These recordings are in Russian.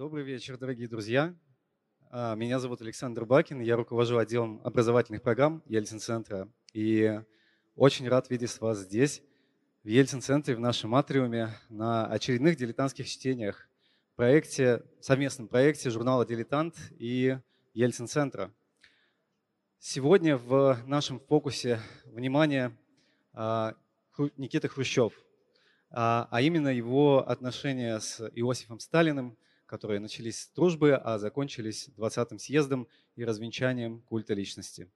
Добрый вечер, дорогие друзья. А, меня зовут Александр Бакин, я руковожу отделом образовательных программ Ельцин-центра. И очень рад видеть вас здесь, в Ельцин-центре, в нашем атриуме, на очередных дилетантских чтениях, проекте, совместном проекте журнала «Дилетант» и Ельцин-центра. Сегодня в нашем фокусе внимание а, Никита Хрущев, а, а именно его отношения с Иосифом Сталиным – которые начались с дружбы, а закончились 20-м съездом и развенчанием культа личности.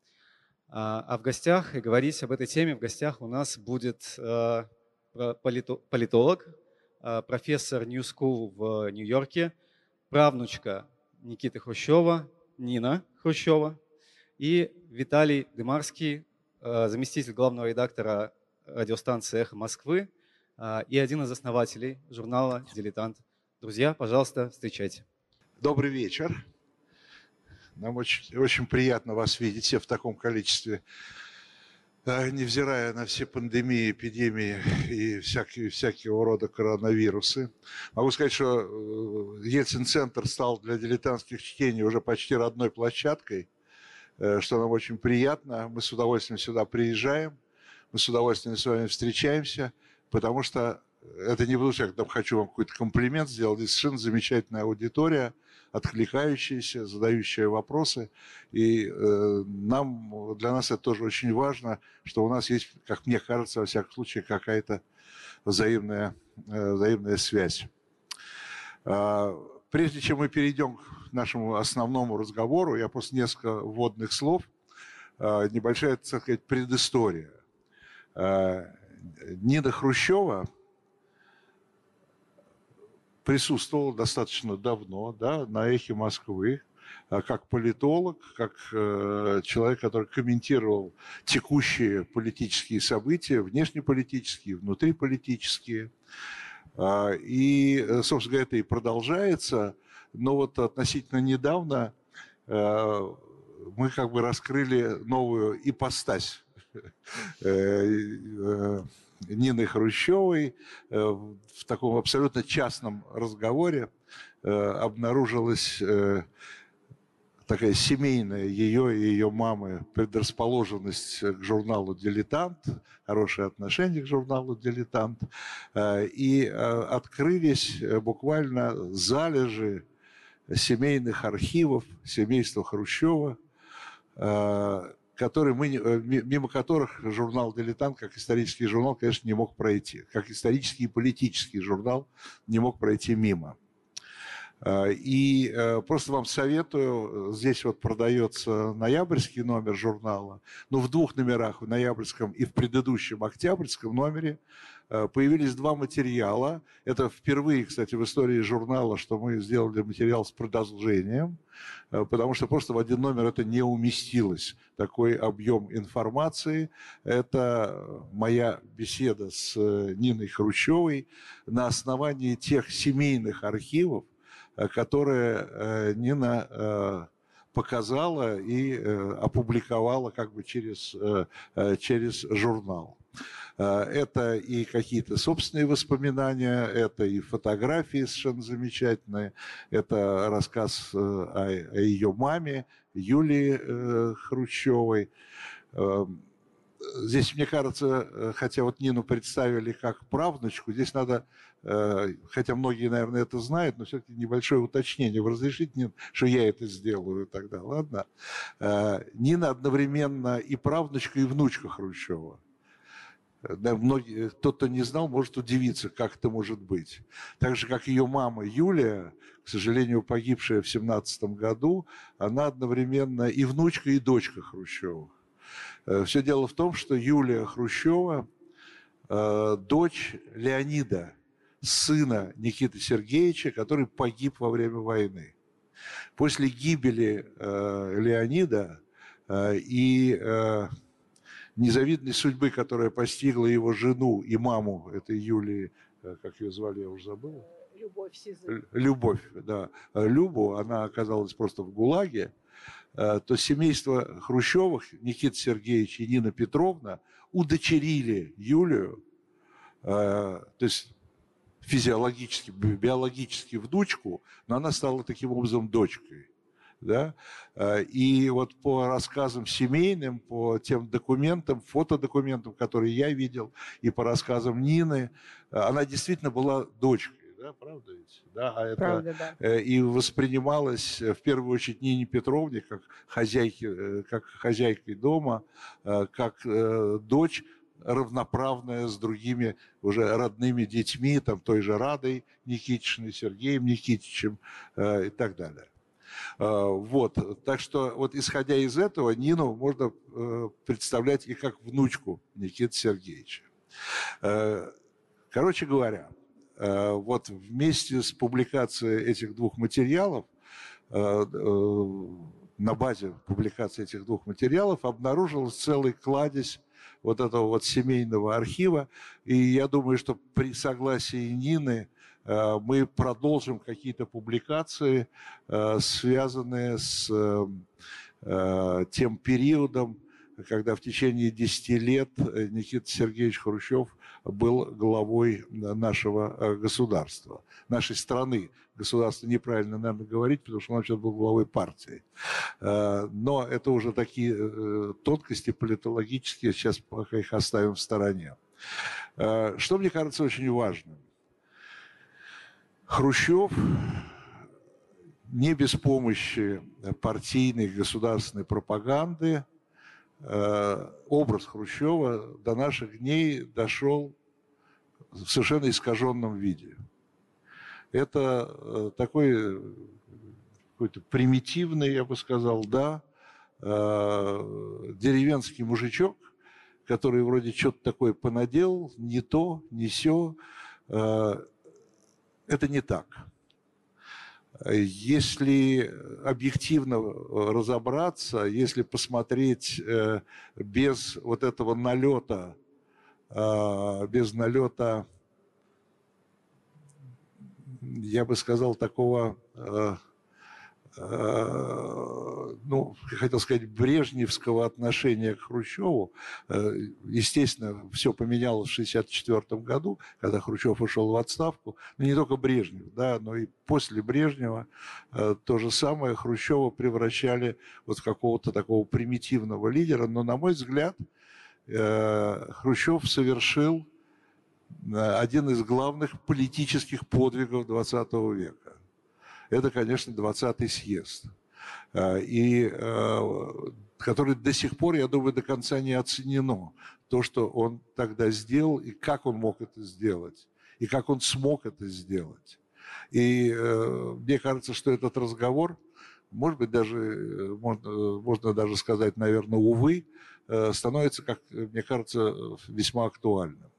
А, а в гостях, и говорить об этой теме в гостях у нас будет э, политолог, э, профессор New School в Нью-Йорке, правнучка Никиты Хрущева, Нина Хрущева и Виталий Дымарский, заместитель главного редактора радиостанции «Эхо Москвы» и один из основателей журнала «Дилетант Друзья, пожалуйста, встречайте. Добрый вечер. Нам очень, очень приятно вас видеть все в таком количестве, э, невзирая на все пандемии, эпидемии и всякие, всякого рода коронавирусы. Могу сказать, что э, Ельцин-центр стал для дилетантских чтений уже почти родной площадкой, э, что нам очень приятно. Мы с удовольствием сюда приезжаем, мы с удовольствием с вами встречаемся, потому что это не потому, что я там хочу вам какой-то комплимент сделать. Здесь совершенно замечательная аудитория, откликающаяся, задающая вопросы. И э, нам, для нас это тоже очень важно, что у нас есть, как мне кажется, во всяком случае, какая-то взаимная, э, взаимная связь. Э, прежде чем мы перейдем к нашему основному разговору, я просто несколько вводных слов. Э, небольшая, так сказать, предыстория. Э, Нина Хрущева – присутствовал достаточно давно да, на эхе Москвы, а, как политолог, как э, человек, который комментировал текущие политические события, внешнеполитические, внутриполитические. А, и, э, собственно говоря, это и продолжается. Но вот относительно недавно э, мы как бы раскрыли новую ипостась Нины Хрущевой э, в таком абсолютно частном разговоре э, обнаружилась э, такая семейная ее и ее мамы предрасположенность к журналу «Дилетант», хорошее отношение к журналу «Дилетант». И открылись буквально залежи семейных архивов семейства Хрущева, которые мы, э, мимо которых журнал «Дилетант», как исторический журнал, конечно, не мог пройти. Как исторический и политический журнал не мог пройти мимо. А, и э, просто вам советую, здесь вот продается ноябрьский номер журнала, ну в двух номерах, в ноябрьском и в предыдущем октябрьском номере Э, появились два материала. Это впервые, кстати, в истории журнала, что мы сделали материал с продолжением, э, потому что просто в один номер это не уместилось, такой объем информации. Это моя беседа с э, Ниной Хрущевой на основании тех семейных архивов, которые Нина показала и опубликовала как бы через, через журнал. Э, это и какие-то собственные воспоминания, это и фотографии совершенно замечательные, это рассказ э, о, ее маме Юлии э, Хрущевой. Эм, здесь, мне кажется, хотя вот Нину представили как правнучку, здесь надо, хотя многие, наверное, это знают, но все-таки небольшое уточнение. Вы разрешите, Нин, что я это сделаю тогда, ладно? Нина одновременно и правнучка, и внучка Хрущева. Многие, тот, кто не знал, может удивиться, как это может быть. Так же, как ее мама Юлия, к сожалению, погибшая в 17 году, она одновременно и внучка, и дочка Хрущева. Э, Все дело в том, что Юлия Хрущева, э, дочь Леонида, сына Никиты Сергеевича, который погиб во время войны. После гибели э, Леонида и незавидной судьбы, которая постигла его жену и маму этой Юлии, э, как ее звали, я уже забыл. Любовь Сизы. Любовь, да. Любу, она оказалась просто в ГУЛАГе, э, то семейство Хрущевых, Никита Сергеевич и Нина Петровна, удочерили Юлию, э, то есть физиологически, биологически внучку, но она стала таким образом дочкой. Да? Э, и вот по рассказам семейным, по тем документам, фотодокументам, которые я видел, и по рассказам Нины, э, она действительно была дочкой. Да, правда ведь? Да, а это правда, да. Э, и воспринималась в первую очередь Нине Петровне как хозяйки, как хозяйкой дома, как дочь равноправная с другими уже родными детьми, там той же Радой Никитичной, Сергеем Никитичем и так далее. А, вот, так что вот исходя из этого, Нину можно э, представлять и как внучку Никиты Сергеевича. Э, короче говоря, э, вот вместе с публикацией этих двух материалов, на базе публикации этих двух материалов обнаружилась целый кладезь вот этого вот семейного архива. И я думаю, что при согласии Нины Э, мы продолжим какие-то публикации, э, связанные с э, тем периодом, когда в течение 10 лет Никита Сергеевич Хрущев был главой нашего государства, нашей страны. Государство неправильно, наверное, говорить, потому что он вообще был главой партии. Но это уже такие тонкости политологические, сейчас пока их оставим в стороне. Что мне кажется очень важным – Хрущев не без помощи партийной государственной пропаганды э, образ Хрущева до наших дней дошел в совершенно искаженном виде. Это э, такой какой-то примитивный, я бы сказал, да, э, деревенский мужичок, который вроде что-то такое понаделал, не то, не все, это не так. Если объективно разобраться, если посмотреть э, без вот этого налета, э, без налета, я бы сказал, такого э, Э, ну, хотел сказать, брежневского отношения к Хрущеву. Э, естественно, все поменялось в 1964 году, когда Хрущев ушел в отставку. Но не только Брежнев, да, но и после Брежнева э, то же самое Хрущева превращали вот в какого-то такого примитивного лидера. Но, на мой взгляд, Хрущев совершил один из главных политических подвигов 20 века это, конечно, 20-й съезд. А, и а, который до сих пор, я думаю, до конца не оценено. То, что он тогда сделал, и как он мог это сделать, и как он смог это сделать. И э, мне кажется, что этот разговор, может быть, даже, э, можно, можно даже сказать, наверное, увы, э, становится, как мне кажется, весьма актуальным.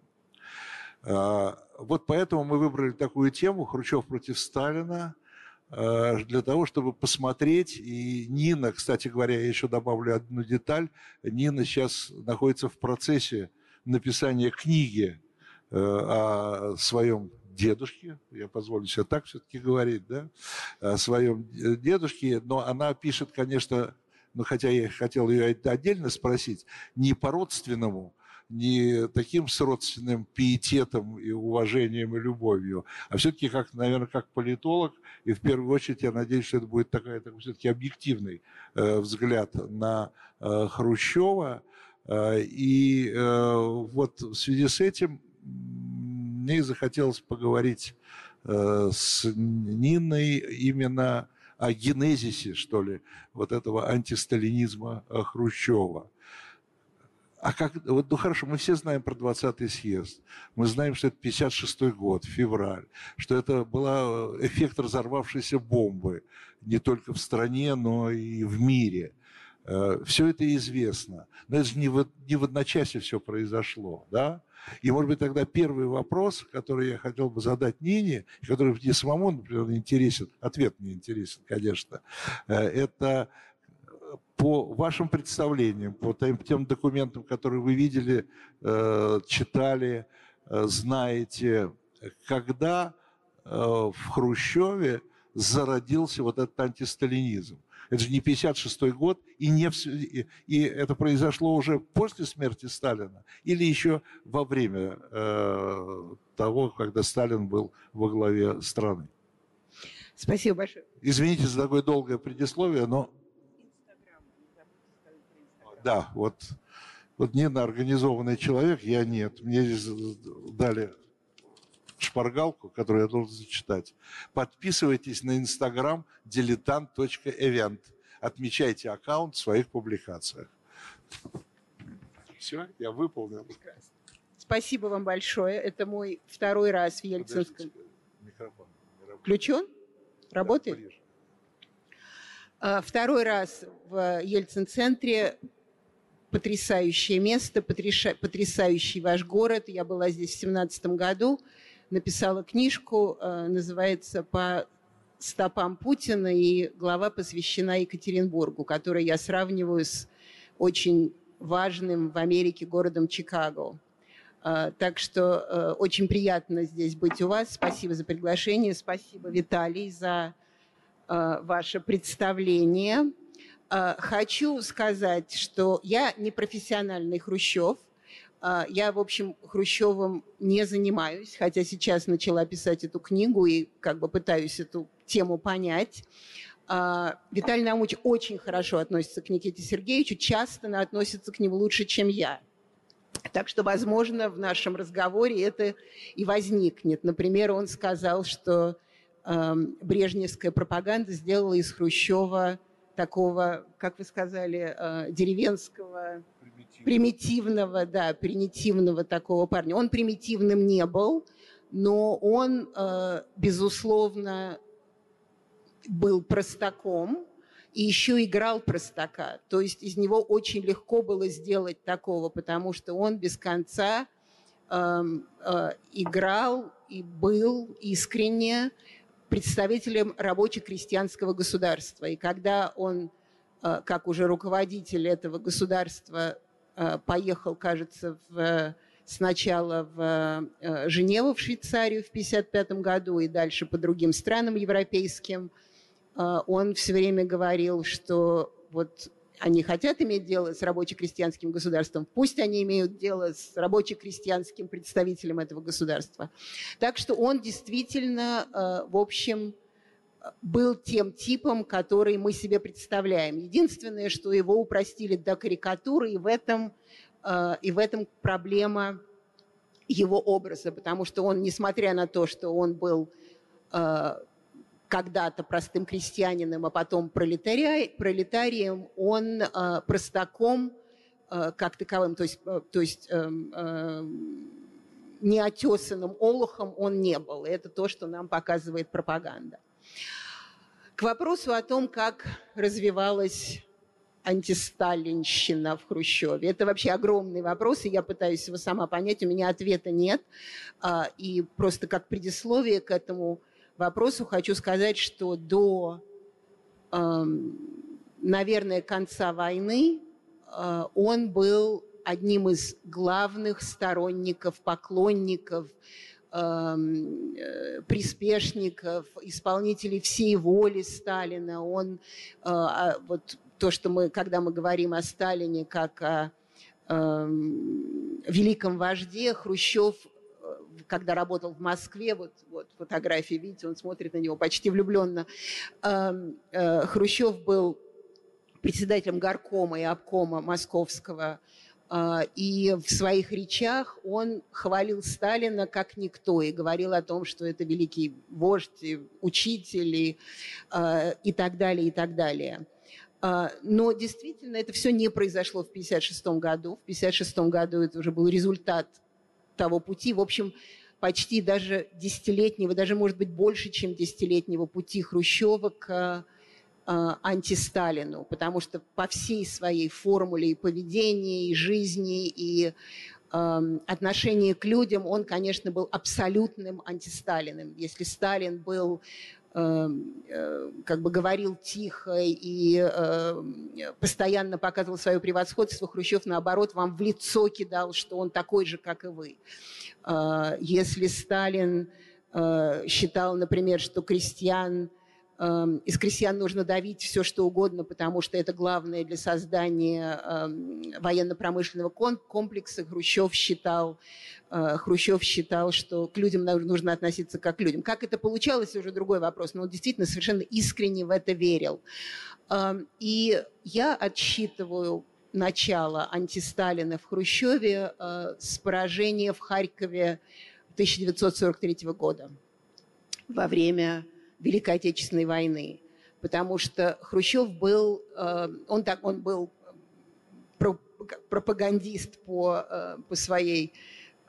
Вот поэтому мы выбрали такую тему «Хрущев против Сталина», Э, для того, чтобы посмотреть. И Нина, кстати говоря, я еще добавлю одну деталь. Нина сейчас находится в процессе написания книги э, о своем дедушке, я позволю себе так все-таки говорить, да, о своем дедушке, но она пишет, конечно, ну, хотя я хотел ее отдельно спросить, не по родственному, не таким с родственным пиететом и уважением и любовью, а все-таки как, наверное, как политолог, и в первую очередь я надеюсь, что это будет такой, такой все-таки объективный э, взгляд на э, Хрущева. Э, и э, вот в связи с этим мне захотелось поговорить э, с Ниной именно о генезисе, что ли, вот этого антисталинизма э, Хрущева. А как, вот, ну хорошо, мы все знаем про 20-й съезд. Мы знаем, что это 56-й год, февраль, что это был э, эффект разорвавшейся бомбы не только в стране, но и в мире. Э, все это известно. Но это же не в, не в одночасье все произошло, да? И, может быть, тогда первый вопрос, который я хотел бы задать Нине, который мне самому, например, интересен, ответ мне интересен, конечно, э, это по вашим представлениям, по тем документам, которые вы видели, э, читали, э, знаете, когда э, в Хрущеве зародился вот этот антисталинизм. Это же не 56 год, и, не, и, и это произошло уже после смерти Сталина или еще во время э, того, когда Сталин был во главе страны. Спасибо большое. Извините за такое долгое предисловие, но... Да, вот, вот Нина организованный человек, я нет. Мне здесь дали шпаргалку, которую я должен зачитать. Подписывайтесь на инстаграм diletant.event. Отмечайте аккаунт в своих публикациях. Все, я выполнил. Спасибо вам большое. Это мой второй раз в Ельцинском. Микрофон. Включен? Работает? Да, Второй раз в Ельцин-центре. Потрясающее место, потрясающий ваш город. Я была здесь в 2017 году написала книжку, э, называется «По стопам Путина», и глава посвящена Екатеринбургу, который я сравниваю с очень важным в Америке городом Чикаго. Э, так что э, очень приятно здесь быть у вас. Спасибо за приглашение. Спасибо, Виталий, за ваше представление. Хочу сказать, что я не профессиональный Хрущев – а, я, в общем, Хрущевым не занимаюсь, хотя сейчас начала писать эту книгу и как бы пытаюсь эту тему понять. А, Виталий Наумович очень хорошо относится к Никите Сергеевичу, часто относится к нему лучше, чем я. Так что, возможно, в нашем разговоре это и возникнет. Например, он сказал, что э, брежневская пропаганда сделала из Хрущева такого, как вы сказали, э, деревенского примитивного, да, примитивного такого парня. Он примитивным не был, но он, э, безусловно, был простаком и еще играл простака. То есть из него очень легко было сделать такого, потому что он без конца э, э, играл и был искренне представителем рабоче-крестьянского государства. И когда он, э, как уже руководитель этого государства, Э, поехал, кажется, в, сначала в э, Женеву, в Швейцарию в 1955 году и дальше по другим странам европейским. Он все время говорил, что вот они хотят иметь дело с рабоче-крестьянским государством, пусть они имеют дело с рабоче-крестьянским представителем этого государства. Так что он действительно, в общем, был тем типом, который мы себе представляем. Единственное, что его упростили до карикатуры, и в этом, э, и в этом проблема его образа, потому что он, несмотря на то, что он был э, когда-то простым крестьянином, а потом пролетарием, он э, простаком как таковым, то есть, то есть эм, эм, неотесанным олухом он не был. Это то, что нам показывает пропаганда. К вопросу о том, как развивалась антисталинщина в Хрущеве. Это вообще огромный вопрос, и я пытаюсь его сама понять, у меня ответа нет. А, и просто как предисловие к этому вопросу хочу сказать, что до, наверное, конца войны а, он был одним из главных сторонников, поклонников Эм, э, приспешников, исполнителей всей воли Сталина. Он, э, а, вот то, что мы, когда мы говорим о Сталине как о эм, великом вожде, Хрущев э, когда работал в Москве, вот, вот фотографии, видите, он смотрит на него почти влюбленно. Эм, Хрущев был председателем горкома и обкома московского а, и в своих речах он хвалил Сталина как никто и говорил о том, что это великий вождь, учитель и, а, и так далее, и так далее. Но действительно это все не произошло в 1956 году. В 1956 году это уже был результат того пути. В общем, почти даже десятилетнего, даже, может быть, больше, чем десятилетнего пути Хрущева к Э, антисталину, потому что по всей своей формуле и поведения, и жизни, и э, к людям он, конечно, был абсолютным антисталиным. Если Сталин был как бы говорил тихо и э, постоянно показывал свое превосходство, Хрущев, наоборот, вам в лицо кидал, что он такой же, как и вы. Э, если Сталин э, считал, например, что крестьян Эм, из крестьян нужно давить все, что угодно, потому что это главное для создания эм, военно-промышленного комплекса. Хрущев считал, э, Хрущев считал, что к людям нужно относиться как к людям. Как это получалось, уже другой вопрос, но он действительно совершенно искренне в это верил. Эм, и я отсчитываю начало антисталина в Хрущеве э, с поражения в Харькове 1943 года во время Великой Отечественной войны, потому что Хрущев был, э, он, так, он был пропагандист по, э, по своей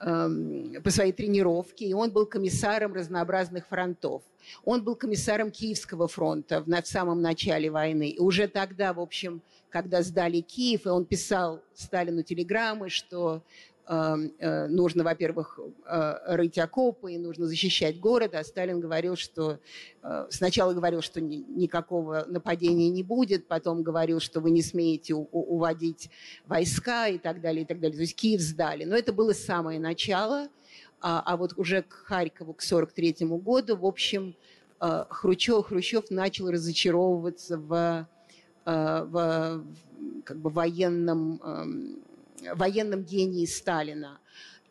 эм, по своей тренировке, и он был комиссаром разнообразных фронтов. Он был комиссаром Киевского фронта в, в самом начале войны. И уже тогда, в общем, когда сдали Киев, и он писал Сталину телеграммы, что э, нужно, во-первых, э, рыть окопы, и нужно защищать город, а Сталин говорил, что э, сначала говорил, что никакого нападения не будет, потом говорил, что вы не смеете уводить войска и так далее, и так далее. То есть Киев сдали. Но это было самое начало, а, а вот уже к Харькову, к 1943 году, в общем, Хрущев, Хрущев начал разочаровываться в, в как бы военном эм, военном гении Сталина.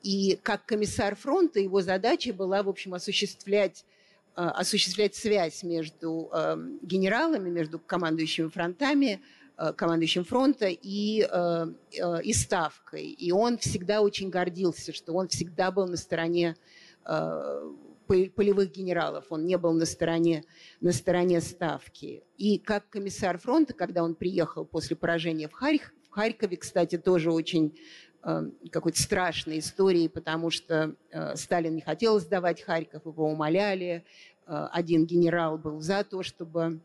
И как комиссар фронта его задача была, в общем, осуществлять э, осуществлять связь между эм, генералами, между командующими фронтами, э, командующим фронта и, э, и ставкой. И он всегда очень гордился, что он всегда был на стороне полевых генералов, он не был на стороне, на стороне ставки. И как комиссар фронта, когда он приехал после поражения в Харьков, Харькове, кстати, тоже очень э, какой-то страшной истории, потому что э, Сталин не хотел сдавать Харьков, его умоляли. Э, один генерал был за то, чтобы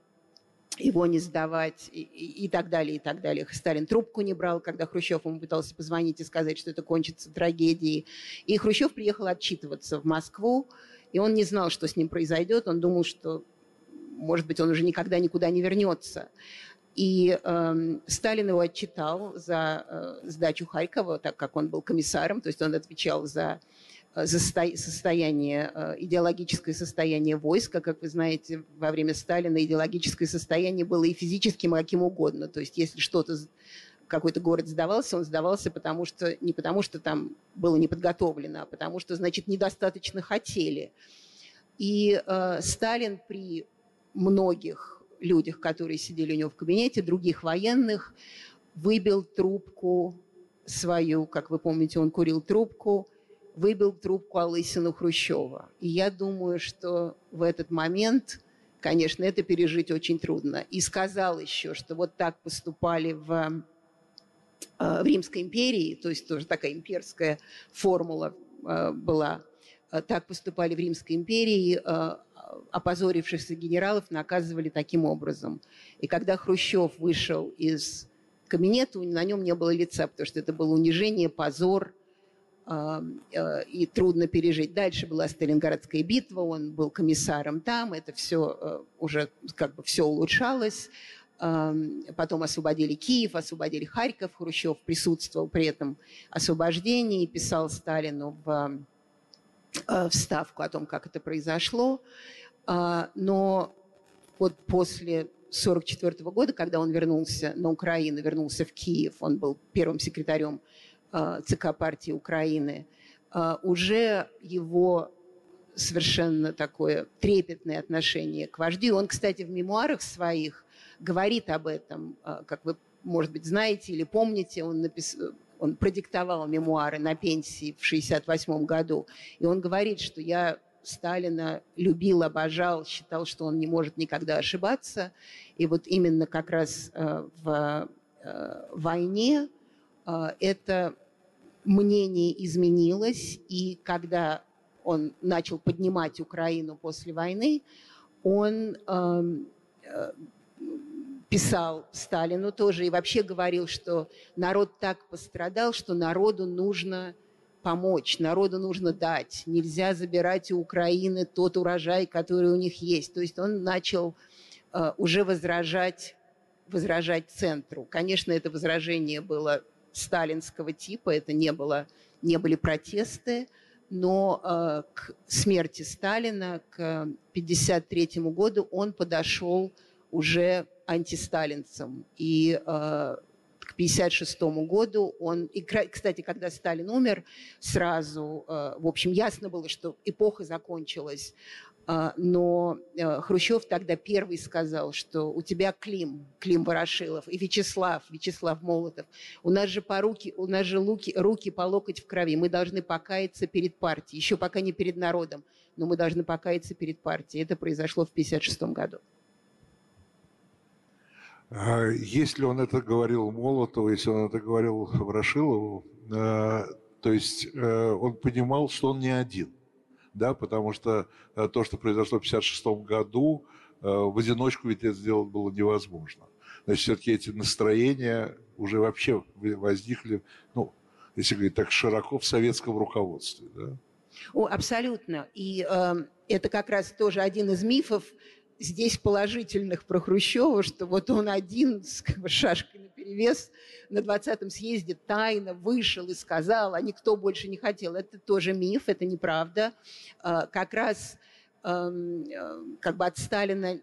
его не сдавать и, и, и так далее, и так далее. Сталин трубку не брал, когда Хрущев ему пытался позвонить и сказать, что это кончится трагедией. И Хрущев приехал отчитываться в Москву, и он не знал, что с ним произойдет. Он думал, что, может быть, он уже никогда никуда не вернется. И э, Сталин его отчитал за э, сдачу Харькова, так как он был комиссаром, то есть он отвечал за, э, за состояние, э, идеологическое состояние войска. Как вы знаете, во время Сталина идеологическое состояние было и физическим, и каким угодно. То есть если что-то какой-то город сдавался, он сдавался потому что, не потому, что там было не подготовлено, а потому что, значит, недостаточно хотели. И э, Сталин при многих людях, которые сидели у него в кабинете, других военных, выбил трубку свою, как вы помните, он курил трубку, выбил трубку Алысину Хрущева. И я думаю, что в этот момент, конечно, это пережить очень трудно. И сказал еще, что вот так поступали в, э, в Римской империи, то есть тоже такая имперская формула э, была, э, так поступали в Римской империи опозорившихся генералов наказывали таким образом. И когда Хрущев вышел из кабинета, на нем не было лица, потому что это было унижение, позор, э, э, и трудно пережить. Дальше была Сталинградская битва, он был комиссаром там, это все э, уже как бы все улучшалось. Потом освободили Киев, освободили Харьков. Хрущев присутствовал при этом освобождении, писал Сталину в, в ставку о том, как это произошло. А, но вот после 1944 года, когда он вернулся на Украину, вернулся в Киев, он был первым секретарем а, ЦК партии Украины, а, уже его совершенно такое трепетное отношение к вождю. Он, кстати, в мемуарах своих говорит об этом, как вы, может быть, знаете или помните, он написал, он продиктовал мемуары на пенсии в 1968 году, и он говорит, что я Сталина любил, обожал, считал, что он не может никогда ошибаться. И вот именно как раз э, в э, войне э, это мнение изменилось, и когда он начал поднимать Украину после войны, он эм, писал Сталину тоже и вообще говорил, что народ так пострадал, что народу нужно помочь, народу нужно дать. Нельзя забирать у Украины тот урожай, который у них есть. То есть он начал э, уже возражать, возражать центру. Конечно, это возражение было сталинского типа, это не, было, не были протесты, но э, к смерти Сталина, к 1953 году он подошел уже антисталинцем. И э, 1956 году он... И, кстати, когда Сталин умер, сразу, э, в общем, ясно было, что эпоха закончилась. А, но э, Хрущев тогда первый сказал, что у тебя Клим, Клим Ворошилов, и Вячеслав, Вячеслав Молотов. У нас же, по руки, у нас же руки, руки по локоть в крови. Мы должны покаяться перед партией. Еще пока не перед народом, но мы должны покаяться перед партией. Это произошло в 1956 году. А если он это говорил Молотову, если он это говорил Ворошилову, э, то есть э, он понимал, что он не один да, потому что э, то, что произошло в 1956 году, э, в одиночку ведь это сделать было невозможно. Значит, все-таки эти настроения уже вообще возникли, ну, если говорить так широко, в советском руководстве, да? О, абсолютно. И э, это как раз тоже один из мифов здесь положительных про Хрущева, что вот он один с как бы, шашкой перевес на 20-м съезде тайно вышел и сказал, а никто больше не хотел. Это тоже миф, это неправда. А, как раз э, как бы от Сталина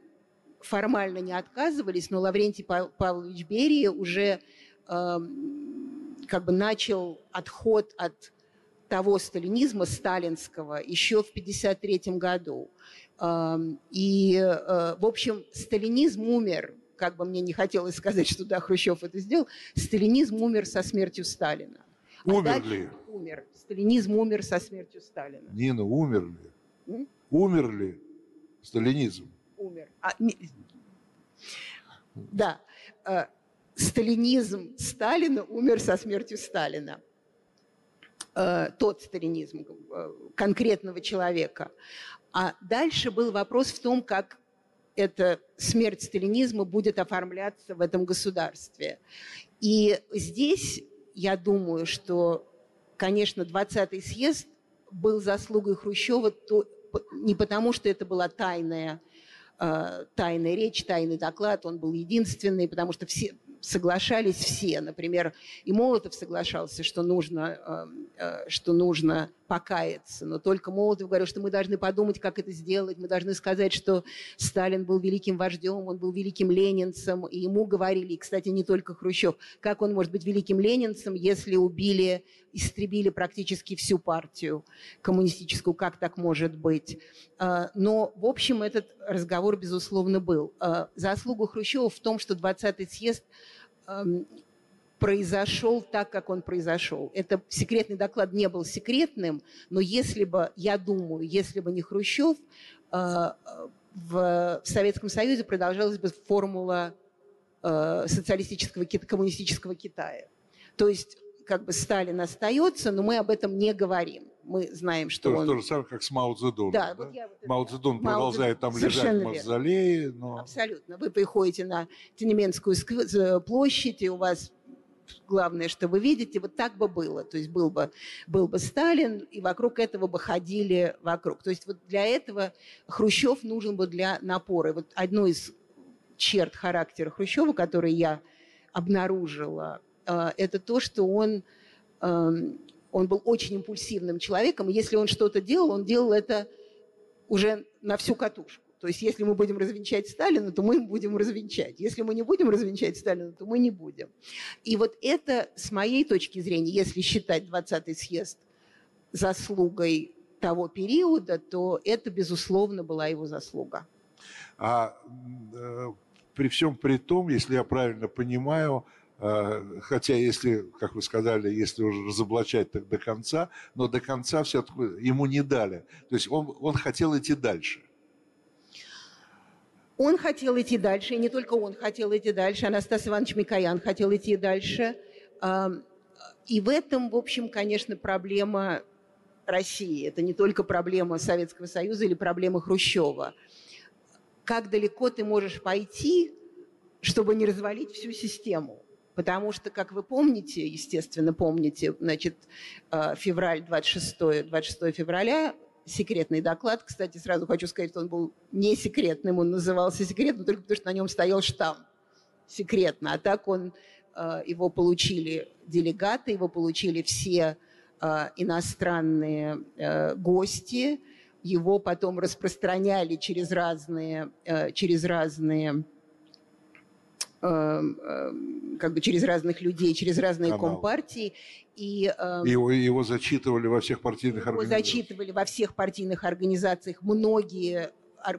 формально не отказывались, но Лаврентий Павлович Берия уже как бы начал отход от того сталинизма сталинского еще в 1953 году. И, э, в общем, сталинизм умер как бы мне не хотелось сказать, что да, Хрущев это сделал, сталинизм умер со смертью Сталина. А умер ли? Умер. Сталинизм умер со смертью Сталина. Нина, умер ли? М? Умер ли сталинизм? Умер. А, не... Да. Э, сталинизм Сталина умер со смертью Сталина. Э, тот сталинизм конкретного человека. А дальше был вопрос в том, как эта смерть сталинизма будет оформляться в этом государстве. И здесь я думаю, что, конечно, 20-й съезд был заслугой Хрущева то, не потому, что это была тайная, э, тайная речь, тайный доклад, он был единственный, потому что все, соглашались все. Например, и Молотов соглашался, что нужно, эм, э, что нужно покаяться. Но только Молотов говорил, что мы должны подумать, как это сделать. Мы должны сказать, что Сталин был великим вождем, он был великим ленинцем. И ему говорили, и, кстати, не только Хрущев, как он может быть великим ленинцем, если убили, истребили практически всю партию коммунистическую, как так может быть. Э, но, в общем, этот разговор, безусловно, был. Э, заслуга Хрущева в том, что 20-й съезд произошел так, как он произошел. Это секретный доклад не был секретным, но если бы, я думаю, если бы не Хрущев, э, в Советском Союзе продолжалась бы формула э, социалистического, коммунистического Китая. То есть как бы Сталин остается, но мы об этом не говорим. Мы знаем, что то, он... То же самое, как с Мао Цзэдуном. Да, да? Вот я вот Мао Цзэдун Мао продолжает там лежать в мавзолее. Но... Абсолютно. Вы приходите на Тенеменскую площадь, и у вас главное, что вы видите, вот так бы было. То есть был бы, был бы Сталин, и вокруг этого бы ходили вокруг. То есть вот для этого Хрущев нужен бы для напора. Вот одну из черт характера Хрущева, который я обнаружила а, это то, что он, эм, он был очень импульсивным человеком. если он что-то делал, он делал это уже на всю катушку. То есть если мы будем развенчать Сталина, то мы будем развенчать. Если мы не будем развенчать Сталина, то мы не будем. И вот это, с моей точки зрения, если считать 20-й съезд заслугой того периода, то это, безусловно, была его заслуга. А э, при всем при том, если я правильно понимаю, а, хотя, если, как вы сказали, если уже разоблачать так до конца, но до конца все-таки ему не дали. То есть он, он хотел идти дальше. Он хотел идти дальше, и не только он хотел идти дальше, Анастас Иванович Микоян хотел идти дальше. И в этом, в общем, конечно, проблема России. Это не только проблема Советского Союза или проблема Хрущева. Как далеко ты можешь пойти, чтобы не развалить всю систему? Потому что, как вы помните, естественно, помните, значит, э, февраль 26, 26 февраля, секретный доклад. Кстати, сразу хочу сказать, что он был не секретным, он назывался секретным только потому, что на нем стоял штамп секретно. А так он, э, его получили делегаты, его получили все иностранные гости, его потом распространяли через разные, через разные как бы через разных людей, через разные Канал. компартии. И, его, его зачитывали во всех партийных его организациях. зачитывали во всех партийных организациях. Многие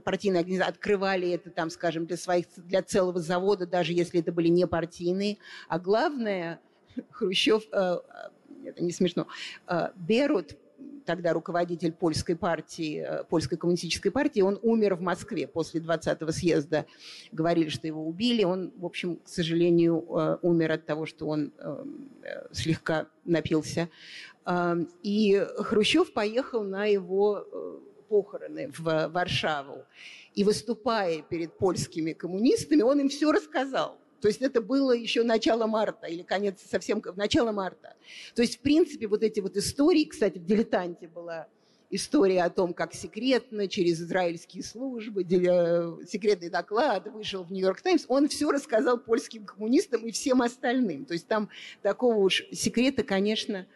партийные организации открывали это, там, скажем, для своих, для целого завода, даже если это были не партийные. А главное, Хрущев, э, э, это не смешно, э, Берут, тогда руководитель польской партии, польской коммунистической партии, он умер в Москве после 20-го съезда. Говорили, что его убили. Он, в общем, к сожалению, умер от того, что он слегка напился. И Хрущев поехал на его похороны в Варшаву. И выступая перед польскими коммунистами, он им все рассказал. То есть это было еще начало марта или конец совсем начало марта. То есть, в принципе, вот эти вот истории, кстати, в «Дилетанте» была история о том, как секретно через израильские службы, секретный доклад вышел в «Нью-Йорк Таймс», он все рассказал польским коммунистам и всем остальным. То есть там такого уж секрета, конечно,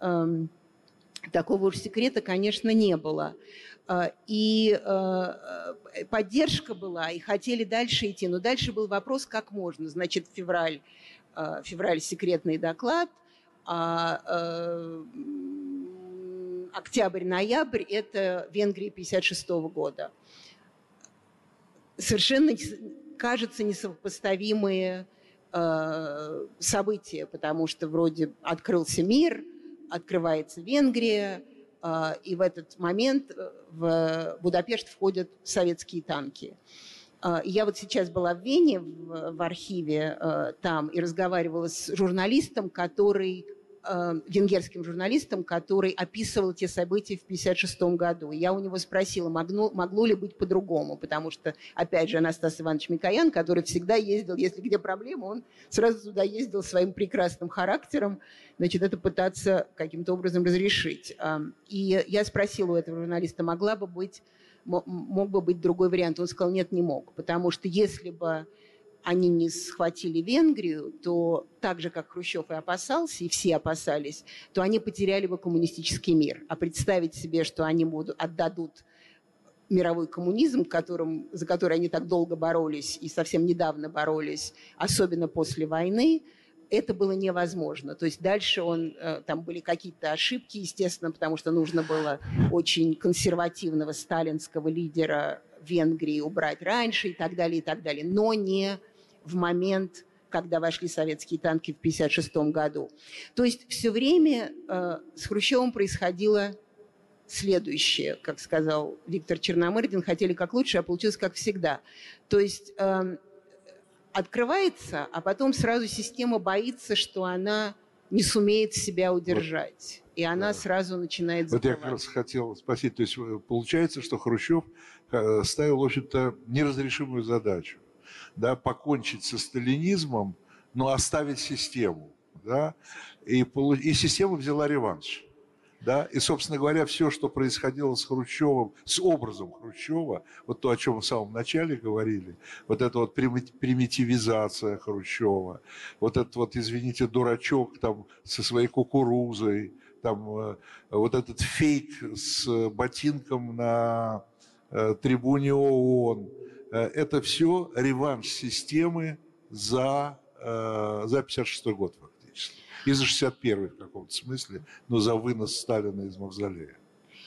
эм, такого уж секрета, конечно, не было. А, и а, поддержка была, и хотели дальше идти. Но дальше был вопрос, как можно. Значит, февраль, февраль секретный доклад, а октябрь-ноябрь – это Венгрия 56 года. Совершенно, кажется, несопоставимые события, потому что вроде открылся мир, открывается Венгрия – и в этот момент э, в Будапешт входят советские танки. А, я вот сейчас была в Вене, в архиве э, там, и разговаривала с журналистом, который Э, венгерским журналистом, который описывал те события в 1956 году. я у него спросила, могло, могло ли быть по-другому, потому что, опять же, Анастас Иванович Микоян, который всегда ездил, если где проблема, он сразу туда ездил своим прекрасным характером, значит, это пытаться каким-то образом разрешить. И я спросила у этого журналиста, могла бы быть, мог бы быть другой вариант. Он сказал, нет, не мог, потому что если бы они не схватили Венгрию, то так же, как Хрущев и опасался, и все опасались, то они потеряли бы коммунистический мир. А представить себе, что они будут, отдадут мировой коммунизм, которым, за который они так долго боролись и совсем недавно боролись, особенно после войны, это было невозможно. То есть дальше он, э, там были какие-то ошибки, естественно, потому что нужно было очень консервативного сталинского лидера Венгрии убрать раньше и так далее, и так далее. Но не в момент, когда вошли советские танки в 1956 году. То есть все время э, с Хрущевым происходило следующее, как сказал Виктор Черномырдин, хотели как лучше, а получилось как всегда. То есть э, открывается, а потом сразу система боится, что она не сумеет себя удержать. Вот. И она да. сразу начинает закрывать. Вот я как раз хотел спросить, то есть э, получается, что Хрущев э, ставил, в общем-то, неразрешимую задачу да, покончить со сталинизмом, но оставить систему. Да, и, и система взяла реванш. Да? И, собственно говоря, все, что происходило с Хрущевым, с образом Хрущева, вот то, о чем мы в самом начале говорили, вот эта вот примитивизация Хрущева, вот этот вот, извините, дурачок там со своей кукурузой, там э, вот этот фейк с ботинком на э, трибуне ООН, это все реванш системы за, э, за 56 год фактически. И за 61 в каком-то смысле, но за вынос Сталина из мавзолея.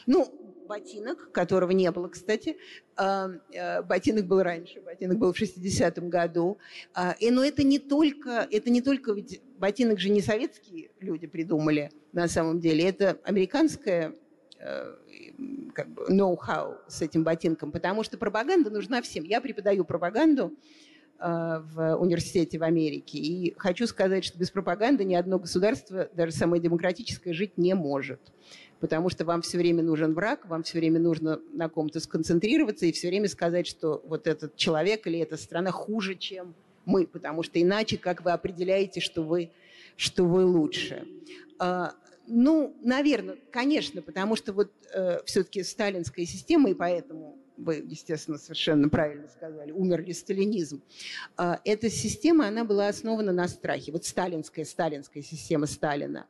Ну, ботинок, которого не было, кстати. Э, ботинок был раньше, ботинок был в 60-м году. И, но это не только, это не только, ведь ботинок же не советские люди придумали на самом деле, это американская Э, как бы ноу-хау с этим ботинком, потому что пропаганда нужна всем. Я преподаю пропаганду э, в университете в Америке. И хочу сказать, что без пропаганды ни одно государство, даже самое демократическое, жить не может. Потому что вам все время нужен враг, вам все время нужно на ком-то сконцентрироваться и все время сказать, что вот этот человек или эта страна хуже, чем мы. Потому что иначе как вы определяете, что вы, что вы лучше. Ну, наверное, конечно, потому что вот э, все-таки сталинская система, и поэтому вы, естественно, совершенно правильно сказали, умер ли сталинизм. Э, эта система, она была основана на страхе. Вот сталинская, сталинская система Сталина.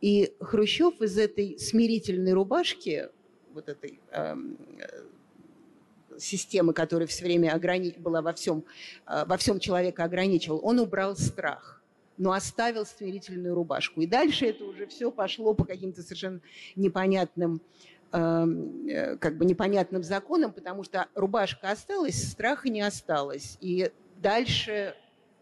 И Хрущев из этой смирительной рубашки, вот этой эм, э, системы, которая все время ограни... была во всем, э, во всем человека ограничивал, он убрал страх, но оставил смирительную рубашку. И дальше это уже все пошло по каким-то совершенно непонятным эм, э, как бы непонятным законам, потому что рубашка осталась, страха не осталось. И дальше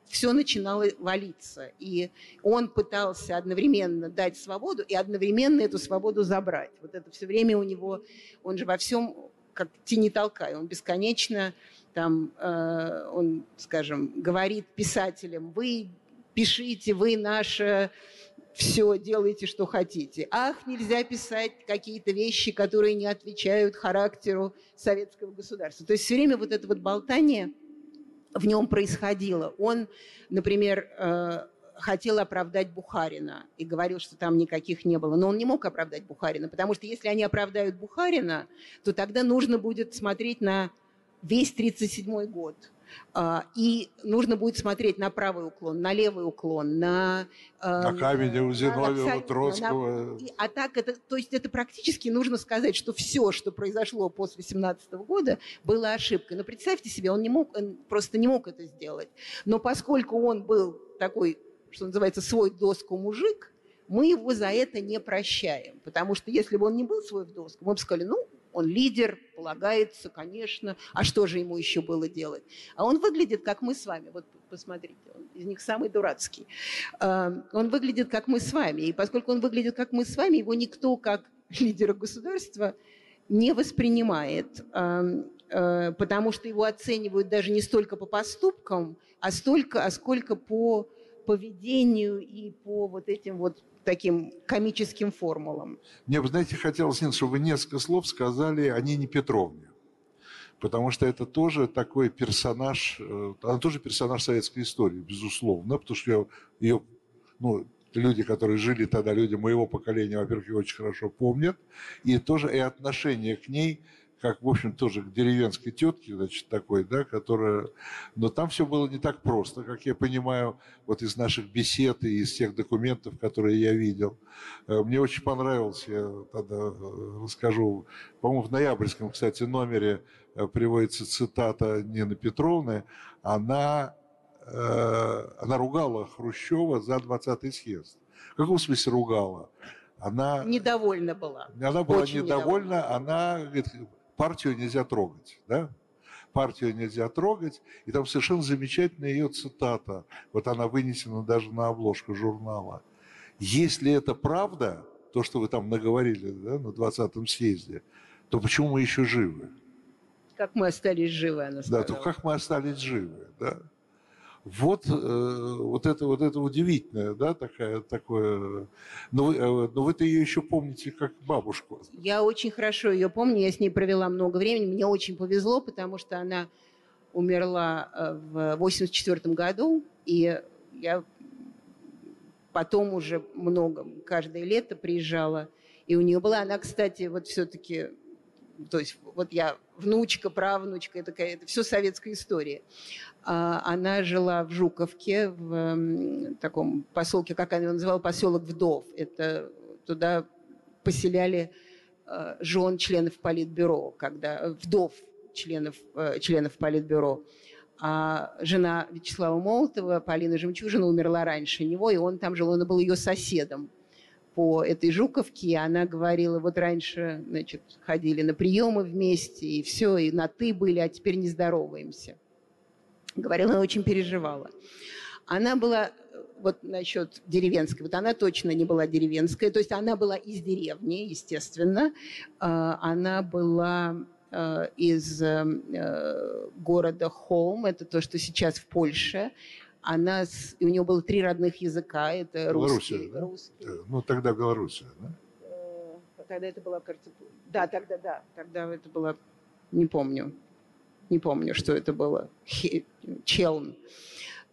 все начинало валиться. И он пытался одновременно дать свободу и одновременно эту свободу забрать. Вот это все время у него, он же во всем как тени толкай, он бесконечно там, э, он, скажем, говорит писателям, вы пишите, вы наше все, делайте, что хотите. Ах, нельзя писать какие-то вещи, которые не отвечают характеру советского государства. То есть все время вот это вот болтание – в нем происходило. Он, например, э, хотел оправдать Бухарина и говорил, что там никаких не было. Но он не мог оправдать Бухарина, потому что если они оправдают Бухарина, то тогда нужно будет смотреть на весь 1937 год – и нужно будет смотреть на правый уклон, на левый уклон, на... На эм, Каменева, Зиновьева, Троцкого. На, а так это, то есть это практически нужно сказать, что все, что произошло после 17 года, было ошибкой. Но представьте себе, он не мог, он просто не мог это сделать. Но поскольку он был такой, что называется, свой доску мужик, мы его за это не прощаем. Потому что если бы он не был свой в доску, мы бы сказали, ну, он лидер, полагается, конечно. А что же ему еще было делать? А он выглядит, как мы с вами. Вот посмотрите, он из них самый дурацкий. А, он выглядит, как мы с вами. И поскольку он выглядит, как мы с вами, его никто, как лидера государства, не воспринимает, а, а, потому что его оценивают даже не столько по поступкам, а столько, а сколько по поведению и по вот этим вот таким комическим формулам. Мне бы, знаете, хотелось, чтобы вы несколько слов сказали о Нине Петровне. Потому что это тоже такой персонаж, э, она тоже персонаж советской истории, безусловно, потому что ее, ее ну, люди, которые жили тогда, люди моего поколения, во-первых, ее очень хорошо помнят, и тоже и отношение к ней – как, в общем, тоже к деревенской тетке, значит, такой, да, которая... Но там все было не так просто, как я понимаю, вот из наших бесед и из тех документов, которые я видел. Э, мне очень понравилось, я тогда э, расскажу, по-моему, в ноябрьском, кстати, номере э, приводится цитата Нины Петровны, она, она ругала Хрущева за 20-й съезд. В каком смысле ругала? Она недовольна была. Она была Очень недовольна, недовольна. она говорит, партию нельзя трогать, да? Партию нельзя трогать, и там совершенно замечательная ее цитата, вот она вынесена даже на обложку журнала. Если это правда, то, что вы там наговорили да, на 20-м съезде, то почему мы еще живы? Как мы остались живы, она сказала. Да, то как мы остались живы, да. Вот, э, вот, это, вот это удивительное, да, такая, такое. Но вы, э, но вы-то ее еще помните как бабушку. Я очень хорошо ее помню, я с ней провела много времени. Мне очень повезло, потому что она умерла э, в 84 году, и я потом уже много, каждое лето приезжала, и у нее была, она, кстати, вот все-таки то есть вот я внучка, правнучка, это, это все советская история. А, она жила в Жуковке, в таком поселке, как она называла, поселок Вдов. Это туда поселяли а, жен членов Политбюро, когда вдов членов, э, членов Политбюро. А жена Вячеслава Молотова, Полина Жемчужина, умерла раньше него, и он там жил, он был ее соседом по этой Жуковке, и она говорила, вот раньше, значит, ходили на приемы вместе, и все, и на «ты» были, а теперь не здороваемся. Говорила, она очень переживала. Она была, вот насчет деревенской, вот она точно не была деревенская, то есть она была из деревни, естественно, а, она была а, из э, города Холм, это то, что сейчас в Польше, она, у нее было три родных языка, это русский. Да? русский. Ну, тогда Белоруссия, да? Э, тогда это была, кажется, да, тогда, да, тогда это было, не помню, не помню, что это было, Челн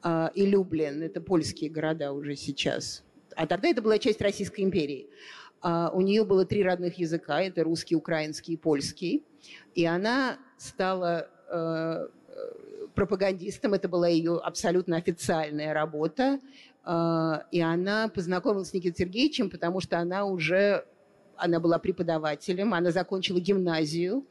а, и Люблин, это польские города уже сейчас. А тогда это была часть Российской империи. А, у нее было три родных языка, это русский, украинский и польский. И она стала э, пропагандистом, это была ее абсолютно официальная работа, и она познакомилась с Никитой Сергеевичем, потому что она уже она была преподавателем, она закончила гимназию,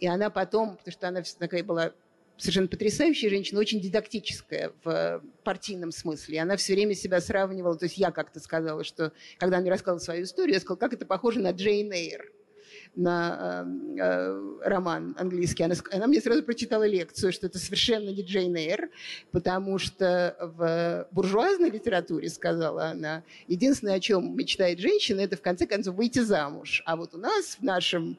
и она потом, потому что она такая была совершенно потрясающая женщина, очень дидактическая в партийном смысле. Она все время себя сравнивала, то есть я как-то сказала, что, когда она мне рассказала свою историю, я сказала, как это похоже на Джейн Эйр на э, э, роман английский. Она, она мне сразу прочитала лекцию, что это совершенно не Джейн Эйр, потому что в буржуазной литературе, сказала она, единственное, о чем мечтает женщина, это в конце концов выйти замуж. А вот у нас в нашем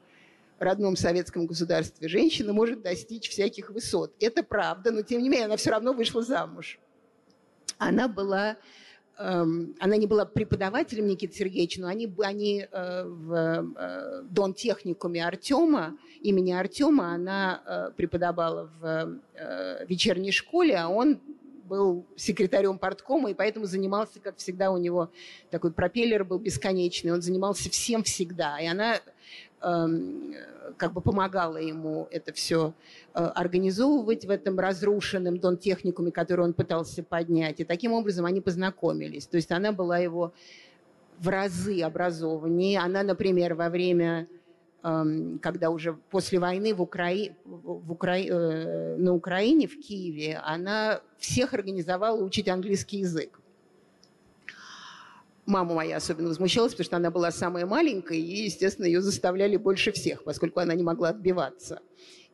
родном советском государстве женщина может достичь всяких высот. Это правда, но тем не менее она все равно вышла замуж. Она была она не была преподавателем Никиты Сергеевича, но они, они э, в э, Дон техникуме Артема, имени Артема, она э, преподавала в вечерней школе, а он был секретарем порткома, и поэтому занимался, как всегда, у него такой пропеллер был бесконечный, он занимался всем всегда. И она Эм, как бы помогала ему это все э, организовывать в этом разрушенном дон-техникуме, который он пытался поднять. И таким образом они познакомились. То есть она была его в разы образованнее. Она, например, во время, эм, когда уже после войны в Укра... В Укра... Э, на Украине, в Киеве, она всех организовала учить английский язык. Мама моя особенно возмущалась, потому что она была самая маленькая, и, естественно, ее заставляли больше всех, поскольку она не могла отбиваться.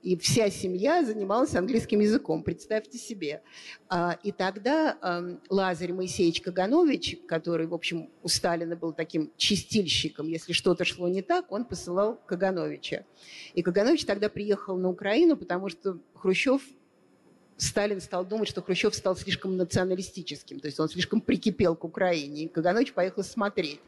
И вся семья занималась английским языком, представьте себе. А, и тогда Лазарь Моисеевич Каганович, который, в общем, у Сталина был таким чистильщиком, если что-то шло не так, он посылал Кагановича. И Каганович тогда приехал на Украину, потому что Хрущев Сталин стал думать, что Хрущев стал слишком националистическим, то есть он слишком прикипел к Украине. И Каганович поехал смотреть.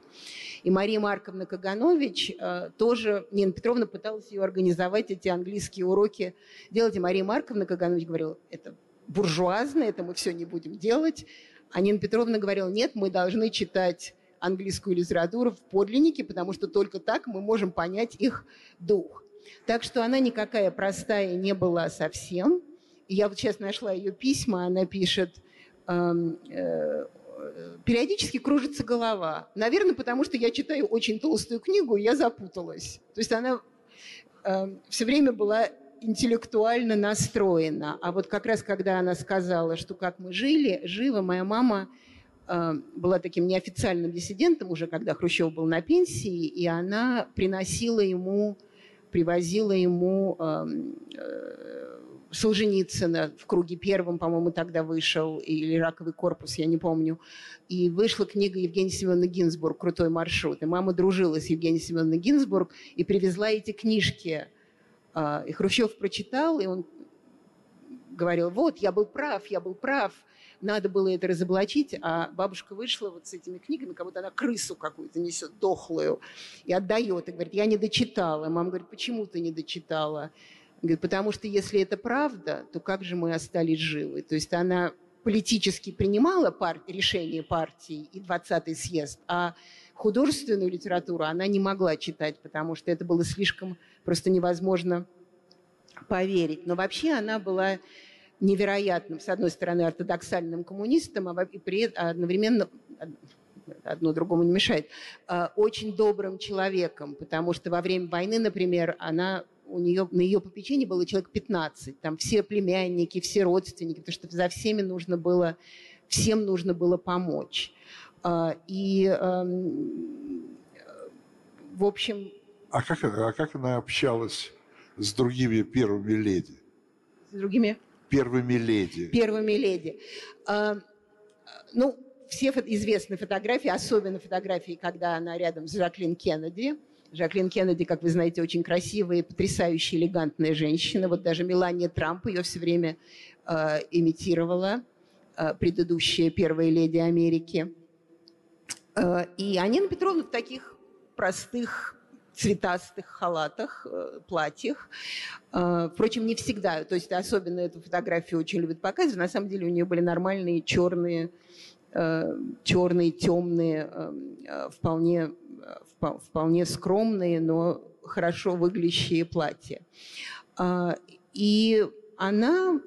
И Мария Марковна Каганович э, тоже, Нина Петровна пыталась ее организовать, эти английские уроки делать. И Мария Марковна Каганович говорила, это буржуазно, это мы все не будем делать. А Нина Петровна говорила, нет, мы должны читать английскую литературу в подлиннике, потому что только так мы можем понять их дух. Так что она никакая простая не была совсем. Я вот сейчас нашла ее письма, она пишет, эм, э, периодически кружится голова. Наверное, потому что я читаю очень толстую книгу, и я запуталась. То есть она э, все время была интеллектуально настроена. А вот как раз когда она сказала, что как мы жили, живо, моя мама э, была таким неофициальным диссидентом уже, когда Хрущев был на пенсии, и она приносила ему, привозила ему эм, э, Солженицына в круге первом, по-моему, тогда вышел, или «Раковый корпус», я не помню. И вышла книга Евгения Семеновны Гинзбург «Крутой маршрут». И мама дружила с Евгенией Семеновной Гинзбург и привезла эти книжки. А, и Хрущев прочитал, и он говорил, вот, я был прав, я был прав, надо было это разоблачить, а бабушка вышла вот с этими книгами, как будто она крысу какую-то несет, дохлую, и отдает, и говорит, я не дочитала. Мама говорит, почему ты не дочитала? Потому что если это правда, то как же мы остались живы? То есть она политически принимала пар- решение партии и 20-й съезд, а художественную литературу она не могла читать, потому что это было слишком просто невозможно поверить. Но вообще она была невероятным, с одной стороны, ортодоксальным коммунистом, а при одновременно одно другому не мешает, а, очень добрым человеком, потому что во время войны, например, она у нее, на ее попечении было человек 15, там все племянники, все родственники, потому что за всеми нужно было, всем нужно было помочь. А, и, эм, в общем... А как, а как она общалась с другими первыми леди? С другими? Первыми леди. Первыми леди. А, ну, все известны фотографии, особенно фотографии, когда она рядом с Жаклин Кеннеди – Жаклин Кеннеди, как вы знаете, очень красивая, потрясающе элегантная женщина. Вот даже Мелания Трамп ее все время э, имитировала, э, предыдущая первая леди Америки. Э, и Анина Петровна в таких простых цветастых халатах, э, платьях. Э, впрочем, не всегда. То есть особенно эту фотографию очень любят показывать. На самом деле у нее были нормальные черные, э, черные, темные, вполне вполне скромные, но хорошо выглядящие платья. А, и она,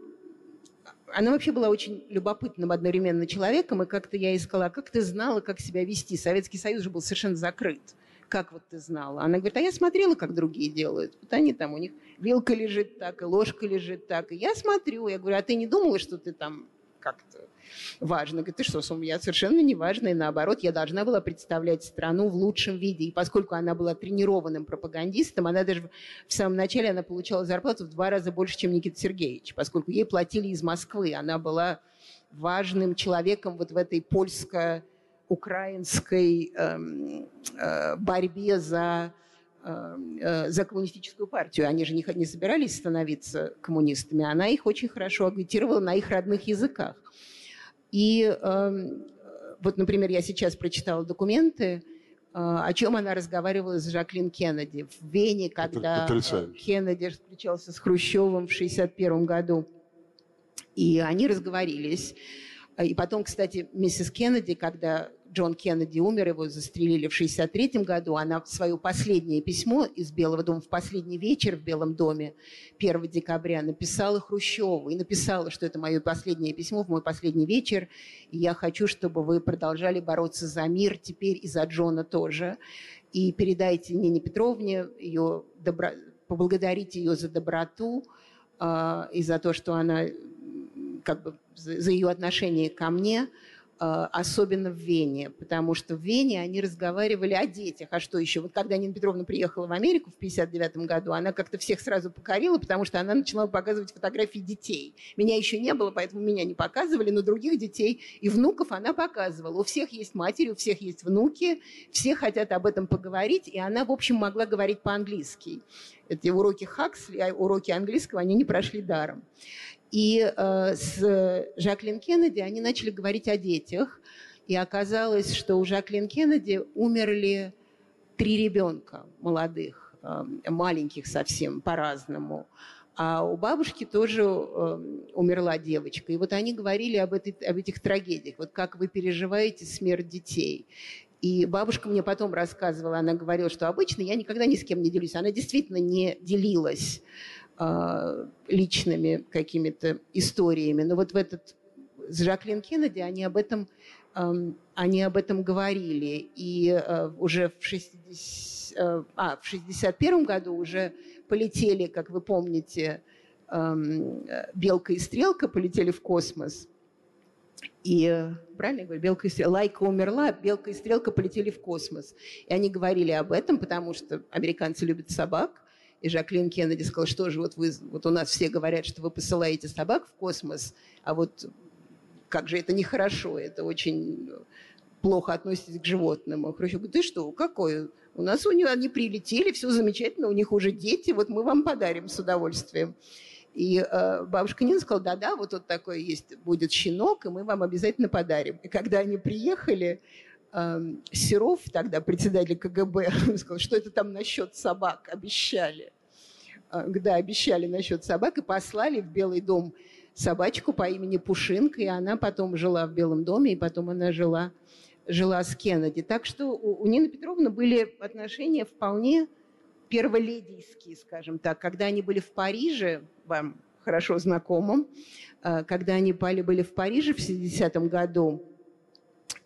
она вообще была очень любопытным одновременно человеком, и как-то я искала, как ты знала, как себя вести? Советский Союз же был совершенно закрыт. Как вот ты знала? Она говорит, а я смотрела, как другие делают. Вот они там, у них вилка лежит так, и ложка лежит так. И я смотрю, я говорю, а ты не думала, что ты там как-то важно. Говорит, ты что, я совершенно не важно, и наоборот, я должна была представлять страну в лучшем виде. И поскольку она была тренированным пропагандистом, она даже в самом начале она получала зарплату в два раза больше, чем Никита Сергеевич, поскольку ей платили из Москвы. Она была важным человеком вот в этой польско-украинской эм, э, борьбе за эм, э, за коммунистическую партию. Они же не, не собирались становиться коммунистами. Она их очень хорошо агитировала на их родных языках. И эм, вот, например, я сейчас прочитала документы, э, о чем она разговаривала с Жаклин Кеннеди в Вене, когда Кеннеди встречался с Хрущевым в 1961 году. И они разговорились. И потом, кстати, миссис Кеннеди, когда Джон Кеннеди умер, его застрелили в 1963 году. Она свое последнее письмо из Белого дома в последний вечер в Белом доме 1 декабря написала Хрущеву и написала, что это мое последнее письмо в мой последний вечер. И я хочу, чтобы вы продолжали бороться за мир теперь и за Джона тоже. И передайте Нине Петровне ее добро... поблагодарите ее за доброту э, и за то, что она как бы за, за ее отношение ко мне – а, особенно в Вене, потому что в Вене они разговаривали о детях. А что еще? Вот когда Нина Петровна приехала в Америку в 1959 году, она как-то всех сразу покорила, потому что она начала показывать фотографии детей. Меня еще не было, поэтому меня не показывали, но других детей и внуков она показывала. У всех есть матери, у всех есть внуки, все хотят об этом поговорить, и она, в общем, могла говорить по-английски. Эти уроки Хаксли, а уроки английского, они не прошли даром. И э, с Жаклин Кеннеди они начали говорить о детях. И оказалось, что у Жаклин Кеннеди умерли три ребенка молодых, э, маленьких совсем, по-разному. А у бабушки тоже э, умерла девочка. И вот они говорили об, этой, об этих трагедиях. Вот как вы переживаете смерть детей. И бабушка мне потом рассказывала, она говорила, что обычно я никогда ни с кем не делюсь. Она действительно не делилась личными какими-то историями. Но вот в этот с Жаклин Кеннеди они об этом, они об этом говорили. И а, уже в 60, а, а, в 61 году уже полетели, как вы помните, Белка и Стрелка полетели в космос. И, правильно я говорю, Белка и Стрелка, Лайка умерла, Белка и Стрелка полетели в космос. И они говорили об этом, потому что американцы любят собак, и Жаклин Кеннеди сказал, что же вот вы, вот у нас все говорят, что вы посылаете собак в космос, а вот как же это нехорошо, это очень плохо относитесь к животным. А Хрущев говорит, ты что, какой? У нас у них они прилетели, все замечательно, у них уже дети, вот мы вам подарим с удовольствием. И э, бабушка Нина сказала, да-да, вот вот такой есть, будет щенок, и мы вам обязательно подарим. И когда они приехали, Серов, тогда председатель КГБ, сказал, что это там насчет собак обещали. А, да, обещали насчет собак и послали в Белый дом собачку по имени Пушинка, и она потом жила в Белом доме, и потом она жила, жила с Кеннеди. Так что у, у Нины Петровны были отношения вполне перволедийские, скажем так. Когда они были в Париже, вам хорошо знакомым, а, когда они были в Париже в 60-м году,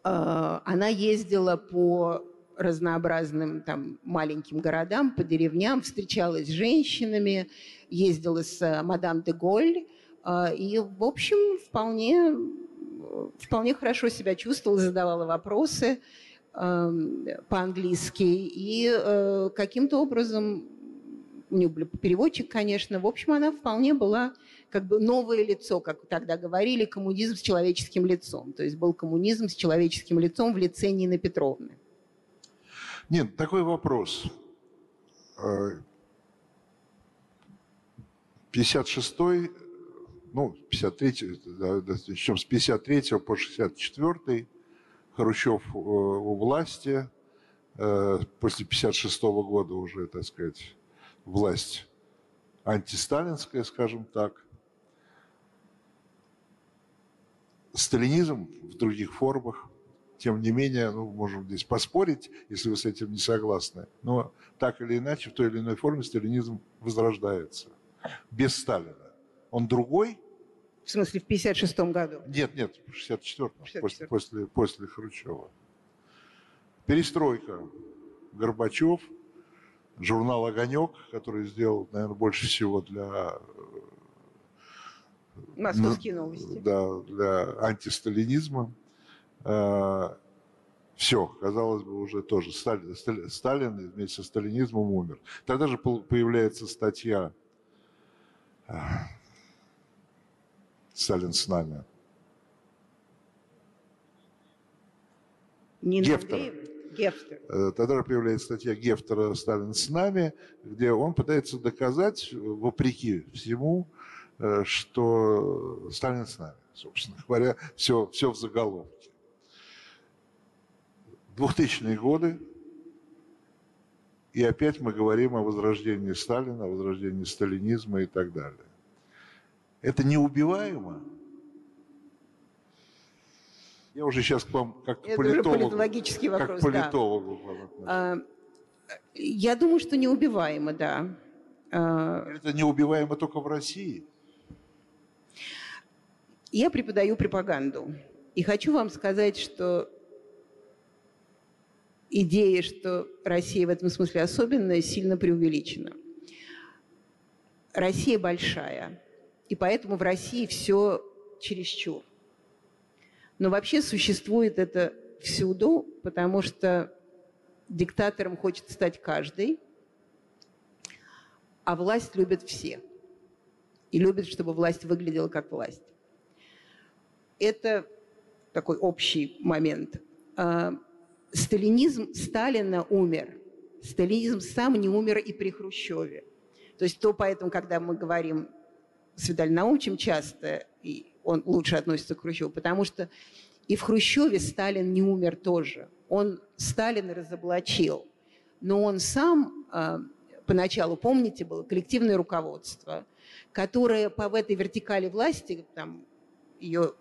она ездила по разнообразным там маленьким городам, по деревням, встречалась с женщинами, ездила с мадам де Голь, а, и, в общем, вполне, вполне хорошо себя чувствовала, задавала вопросы по-английски, и э, каким-то образом, у нее был переводчик, конечно, в общем, она вполне была как бы новое лицо, как тогда говорили, коммунизм с человеческим лицом. То есть был коммунизм с человеческим лицом в лице Нины Петровны. Нет, такой вопрос. 56-й, э, ну, 53-й, да, причем с 53 по 64 Хрущев э, у власти, э, после 56 -го года уже, так сказать, власть антисталинская, скажем так. Сталинизм в других формах. Тем не менее, ну, можем здесь поспорить, если вы с этим не согласны. Но так или иначе, в той или иной форме сталинизм возрождается. Без Сталина. Он другой, В смысле, в 56 году? Нет, нет, в 64-м, после, после, после Хрущева. Перестройка. Горбачев, журнал «Огонек», который сделал, наверное, больше всего для... Московские новости. Да, для антисталинизма. Э, Все, казалось бы, уже тоже Сталин, Сталин вместе со сталинизмом умер. Тогда же появляется статья э, «Сталин с нами». Нина Гефтера. Гефтер. Э, тогда появляется статья Гефтера «Сталин с нами», где он пытается доказать, вопреки всему, что Сталин с нами, собственно говоря, все, все в заголовке. 2000-е годы, и опять мы говорим о возрождении Сталина, о возрождении сталинизма и так далее. Это неубиваемо, я уже сейчас к вам как к Это политологу. Политологический вопрос, как политологу да. Я думаю, что неубиваемо, да. А, Это неубиваемо только в России. Я преподаю пропаганду. И хочу вам сказать, что идея, что Россия в этом смысле особенная, сильно преувеличена. Россия большая, и поэтому в России все чересчур. Но вообще существует это всюду, потому что диктатором хочет стать каждый, а власть любят все. И любят, чтобы власть выглядела как власть. Это такой общий момент. А, сталинизм Сталина умер. Сталинизм сам не умер и при Хрущеве. То есть то поэтому, когда мы говорим с Наумовичем часто, и он лучше относится к Хрущеву, потому что и в Хрущеве Сталин не умер тоже. Он Сталина разоблачил. Но он сам э, поначалу, помните, было коллективное руководство, которое по в этой вертикали власти, там, ее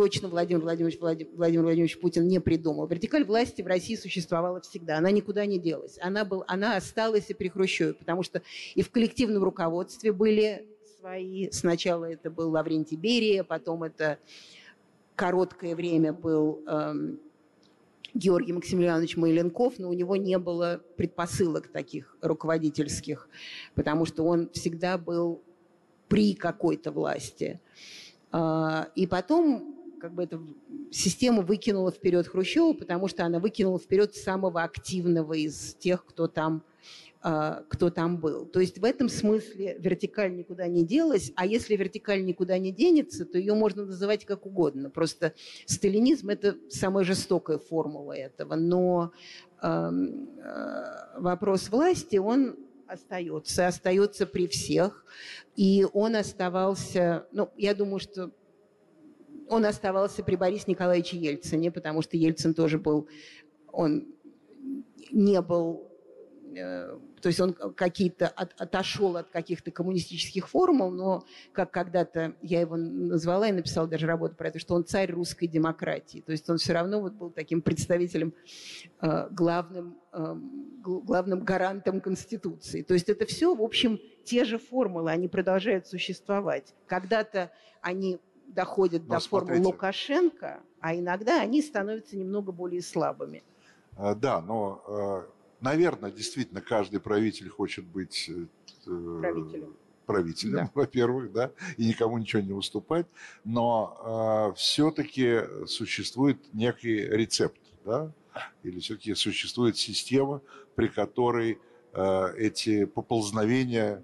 точно Владимир Владимирович, Владимир, Владимир Владимирович Путин не придумал. Вертикаль власти в России существовала всегда. Она никуда не делась. Она, был, она осталась и при Хрущеве, потому что и в коллективном руководстве были свои. Сначала это был Лаврентий Берия, потом это короткое время был эм, Георгий Максимiliaнович Майленков, но у него не было предпосылок таких руководительских, потому что он всегда был при какой-то власти. Э, и потом как бы эта система выкинула вперед Хрущева, потому что она выкинула вперед самого активного из тех, кто там а, кто там был. То есть в этом смысле вертикаль никуда не делась, а если вертикаль никуда не денется, то ее можно называть как угодно. Просто сталинизм – это самая жестокая формула этого. Но э, вопрос власти, он остается, остается при всех. И он оставался, ну, я думаю, что он оставался при Борисе Николаевиче Ельцине, потому что Ельцин тоже был, он не был э, то есть он какие-то от, отошел от каких-то коммунистических формул, но как когда-то я его назвала и написала даже работу про это, что он царь русской демократии. То есть он все равно вот был таким представителем, э, главным, э, главным гарантом Конституции. То есть это все, в общем, те же формулы, они продолжают существовать. Когда-то они доходят но до смотрите. формул Лукашенко, а иногда они становятся немного более слабыми. А, да, но э, Наверное, действительно, каждый правитель хочет быть э, правителем, правителем да. во-первых, да, и никому ничего не уступать, но э, все-таки существует некий рецепт, да, или все-таки существует система, при которой эти поползновения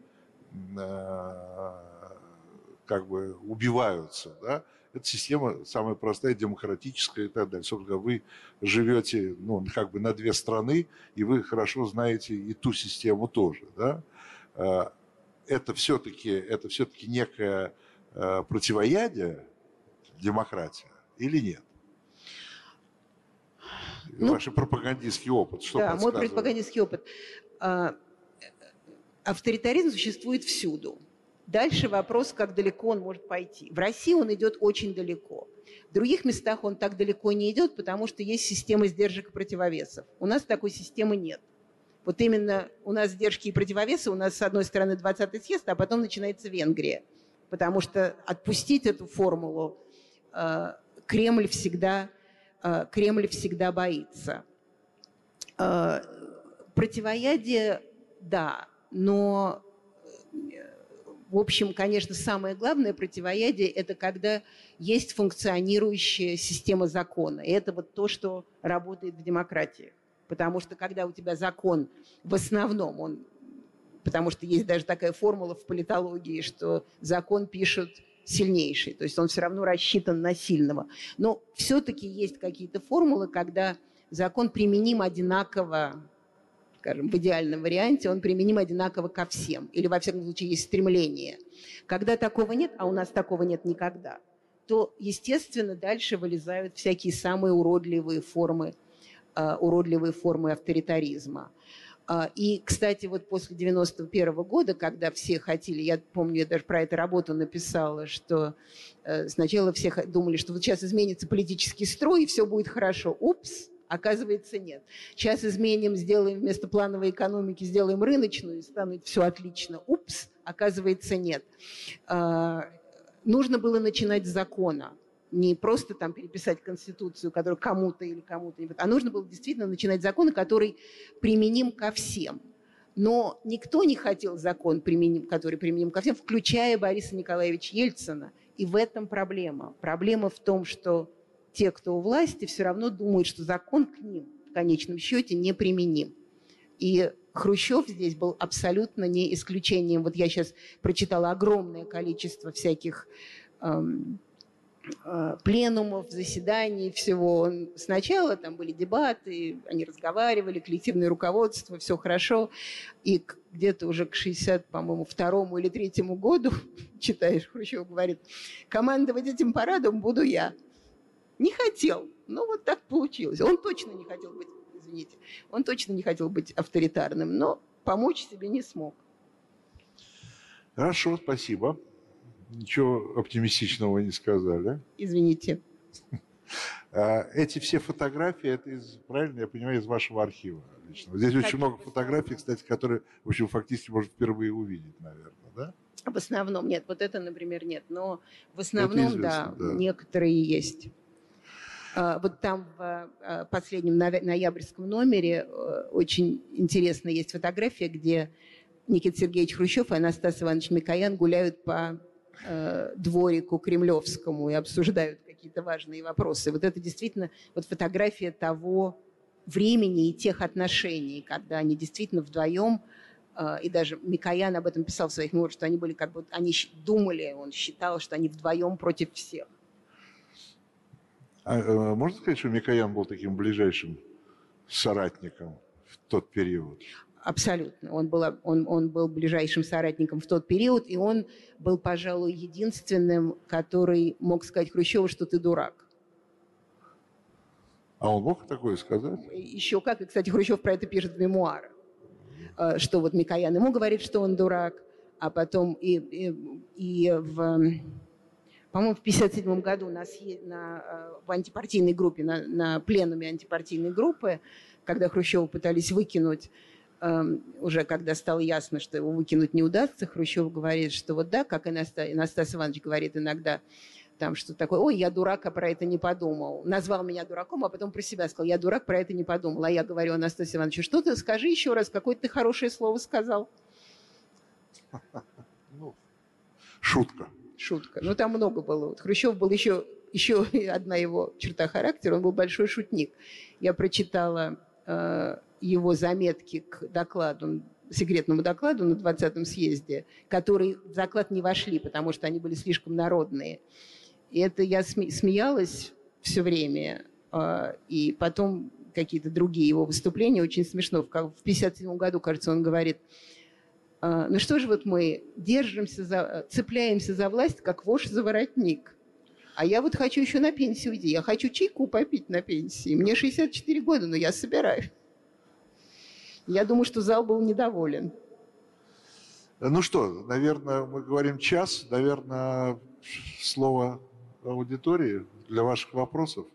как бы убиваются, да, эта система самая простая, демократическая и так далее. Собственно, вы живете ну, как бы на две страны, и вы хорошо знаете и ту систему тоже. Да? А, это все-таки это все-таки некое а, противоядие демократии или нет? Ну, Ваш пропагандистский опыт, что Да, мой пропагандистский опыт. А, авторитаризм существует всюду. Дальше вопрос, как далеко он может пойти. В России он идет очень далеко. В других местах он так далеко не идет, потому что есть система сдержек и противовесов. У нас такой системы нет. Вот именно у нас сдержки и противовесы, у нас с одной стороны 20-й съезд, а потом начинается Венгрия. потому что отпустить эту формулу э, Кремль всегда, э, Кремль всегда боится. Э, противоядие, да, но в общем, конечно, самое главное противоядие – это когда есть функционирующая система закона. И это вот то, что работает в демократии. Потому что когда у тебя закон в основном, он, потому что есть даже такая формула в политологии, что закон пишут сильнейший, то есть он все равно рассчитан на сильного. Но все-таки есть какие-то формулы, когда закон применим одинаково скажем, в идеальном варианте, он применим одинаково ко всем. Или, во всяком случае, есть стремление. Когда такого нет, а у нас такого нет никогда, то, естественно, дальше вылезают всякие самые уродливые формы, uh, уродливые формы авторитаризма. Uh, и, кстати, вот после 91 -го года, когда все хотели, я помню, я даже про эту работу написала, что uh, сначала все думали, что вот сейчас изменится политический строй, и все будет хорошо. Упс, Оказывается, нет. Сейчас изменим, сделаем вместо плановой экономики, сделаем рыночную, и станет все отлично. Упс, оказывается, нет. А, нужно было начинать с закона. Не просто там переписать Конституцию, которая кому-то или кому-то, а нужно было действительно начинать закон, который применим ко всем. Но никто не хотел закон, применим, который применим ко всем, включая Бориса Николаевича Ельцина. И в этом проблема. Проблема в том, что те, кто у власти, все равно думают, что закон к ним в конечном счете неприменим. И Хрущев здесь был абсолютно не исключением. Вот я сейчас прочитала огромное количество всяких эм, э, пленумов, заседаний, всего. Сначала там были дебаты, они разговаривали, коллективное руководство, все хорошо. И где-то уже к 60, по-моему, второму или третьему году, читаешь, Хрущев говорит, командовать этим парадом буду я. Не хотел. Ну, вот так получилось. Он точно не хотел быть, извините, он точно не хотел быть авторитарным, но помочь себе не смог. Хорошо, спасибо. Ничего оптимистичного не сказали. Извините. А, эти все фотографии, это из, правильно я понимаю, из вашего архива личного. Здесь очень много фотографий, кстати, которые, в общем, фактически можно впервые увидеть, наверное, да? В основном нет. Вот это, например, нет. Но в основном, да, да, некоторые есть. А, вот там в а, последнем ноябрьском номере э, очень интересно есть фотография, где Никита Сергеевич Хрущев и Анастас Иванович Микоян гуляют по э, дворику Кремлевскому и обсуждают какие-то важные вопросы. Вот это действительно вот фотография того времени и тех отношений, когда они действительно вдвоем, э, и даже Микоян об этом писал в своих мемуарах, что они были как бы, они думали, он считал, что они вдвоем против всех. А, э, можно сказать, что Микоян был таким ближайшим соратником в тот период? Абсолютно. Он был, он, он был ближайшим соратником в тот период, и он был, пожалуй, единственным, который мог сказать Хрущеву, что ты дурак. А он мог такое сказать? Еще как. И, кстати, Хрущев про это пишет в мемуарах. Э, что вот Микоян ему говорит, что он дурак, а потом и, и, и в по-моему, в 1957 году на, на, э, в антипартийной группе, на, на пленуме антипартийной группы, когда Хрущева пытались выкинуть, эм, уже когда стало ясно, что его выкинуть не удастся, Хрущев говорит, что вот да, как Анастас Иванович говорит иногда, там что такое, ой, я дурак, а про это не подумал. Назвал меня дураком, а потом про себя сказал, я дурак, про это не подумал. А я говорю Анастасию Ивановичу, что ты, скажи еще раз, какое ты хорошее слово сказал. Ну, шутка шутка. Ну, там много было. Вот Хрущев был еще, еще одна его черта характера, он был большой шутник. Я прочитала э, его заметки к докладу, секретному докладу на 20-м съезде, которые в заклад не вошли, потому что они были слишком народные. И это я смеялась все время. Э, и потом какие-то другие его выступления очень смешно. В 1957 году, кажется, он говорит, ну что же вот мы держимся, за, цепляемся за власть, как вож за воротник. А я вот хочу еще на пенсию уйти. Я хочу чайку попить на пенсии. Мне 64 года, но я собираю. Я думаю, что зал был недоволен. Ну что, наверное, мы говорим час. Наверное, слово аудитории для ваших вопросов.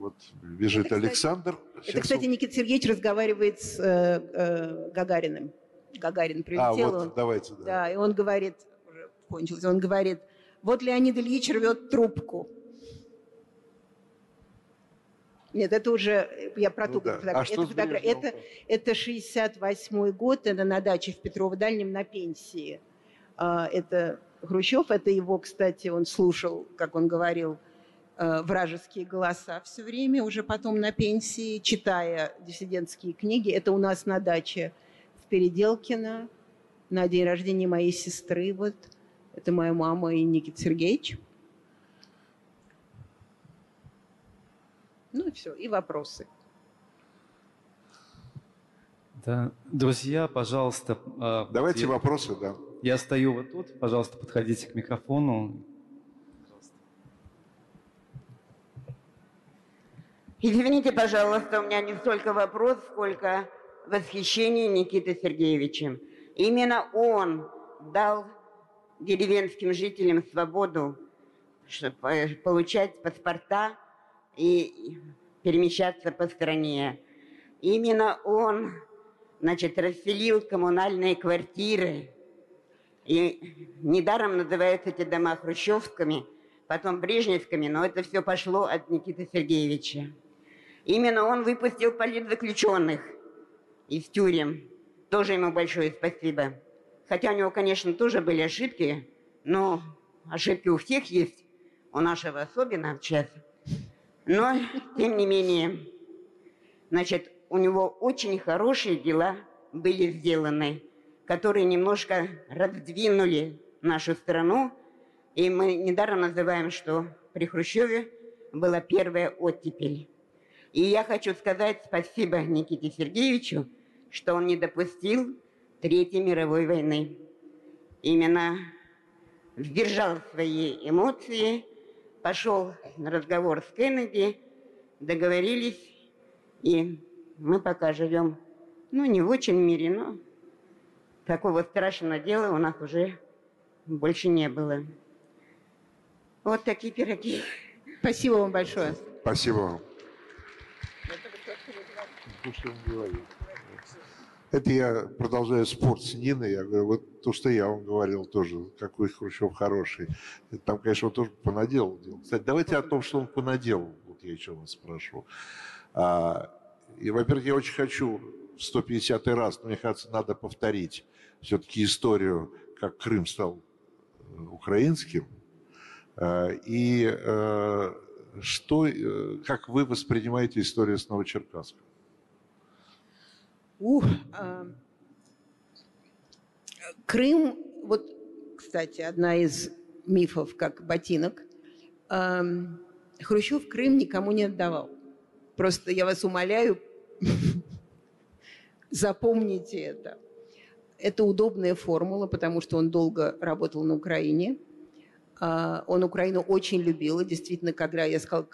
Вот бежит это, Александр. Кстати, это, кстати, Никита Сергеевич разговаривает с э, э, Гагариным. Гагарин прилетел. А, вот, он, давайте. Да. да, и он говорит, кончилось. Он говорит, вот Леонид Ильич рвет трубку. Нет, это уже, я про ну, да. А это, фотогра... это, это 68 год, это на даче в Петрово-Дальнем на пенсии. А, это Хрущев, это его, кстати, он слушал, как он говорил, вражеские голоса все время, уже потом на пенсии, читая диссидентские книги. Это у нас на даче в Переделкино на день рождения моей сестры. Вот. Это моя мама и Никита Сергеевич. Ну и все, и вопросы. Да, друзья, пожалуйста. а, Давайте я, вопросы, да. Я стою вот тут, пожалуйста, подходите к микрофону. Извините, пожалуйста, у меня не столько вопрос, сколько восхищение Никиты Сергеевичем. Именно он дал деревенским жителям свободу чтобы получать паспорта и перемещаться по стране. Именно он, значит, расселил коммунальные квартиры. И недаром называют эти дома хрущевскими, потом брежневскими, но это все пошло от Никиты Сергеевича. Именно он выпустил политзаключенных из тюрем. Тоже ему большое спасибо. Хотя у него, конечно, тоже были ошибки, но ошибки у всех есть, у нашего особенно сейчас. Но, тем не менее, значит, у него очень хорошие дела были сделаны, которые немножко раздвинули нашу страну. И мы недаром называем, что при Хрущеве была первая оттепель. И я хочу сказать спасибо Никите Сергеевичу, что он не допустил Третьей мировой войны. Именно сдержал свои эмоции, пошел на разговор с Кеннеди, договорились, и мы пока живем, ну, не в очень мире, но такого страшного дела у нас уже больше не было. Вот такие пироги. Спасибо вам большое. Спасибо вам. То, он говорит. Это я продолжаю спор с Ниной. Я говорю, вот то, что я вам говорил тоже, какой Хрущев хороший. Там, конечно, он тоже понаделал. Кстати, давайте о том, что он понаделал. Вот я еще вас спрошу. А, и, во-первых, я очень хочу в 150 раз, но мне кажется, надо повторить все-таки историю, как Крым стал э, украинским. А, и а, что, э, как вы воспринимаете историю с Новочеркасском? Ух, а, Крым, вот, кстати, одна из мифов, как ботинок. А, Хрущев Крым никому не отдавал. Просто я вас умоляю, запомните это. Это удобная формула, потому что он долго работал на Украине. А, Он Украину очень любил. И действительно, когда я сказал,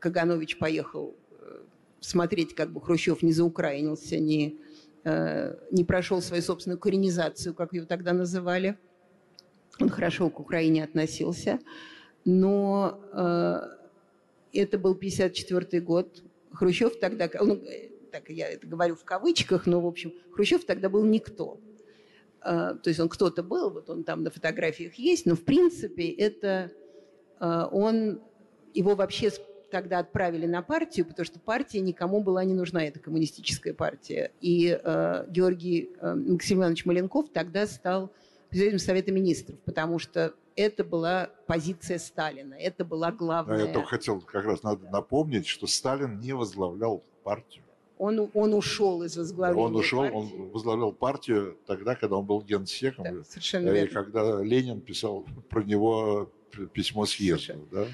Каганович поехал э, смотреть, как бы Хрущев не заукраинился, не, э, не прошел свою собственную коренизацию, как ее тогда называли. Он хорошо к Украине относился. Но э, это был 54 год. Хрущев тогда, ну, так я это говорю в кавычках, но, в общем, Хрущев тогда был никто. Э, То есть он кто-то был, вот он там на фотографиях есть, но в принципе это э, он, его вообще тогда отправили на партию, потому что партия никому была не нужна, эта коммунистическая партия. И э, Георгий э, Максим Иванович Маленков тогда стал председателем Совета Министров, потому что это была позиция Сталина, это была А главная... я только хотел как раз надо напомнить, что Сталин не возглавлял партию. Он, он ушел из возглавления Он ушел, партии. он возглавлял партию тогда, когда он был генсеком, Да, совершенно и верно. когда Ленин писал про него письмо съезду. Совершенно. Да?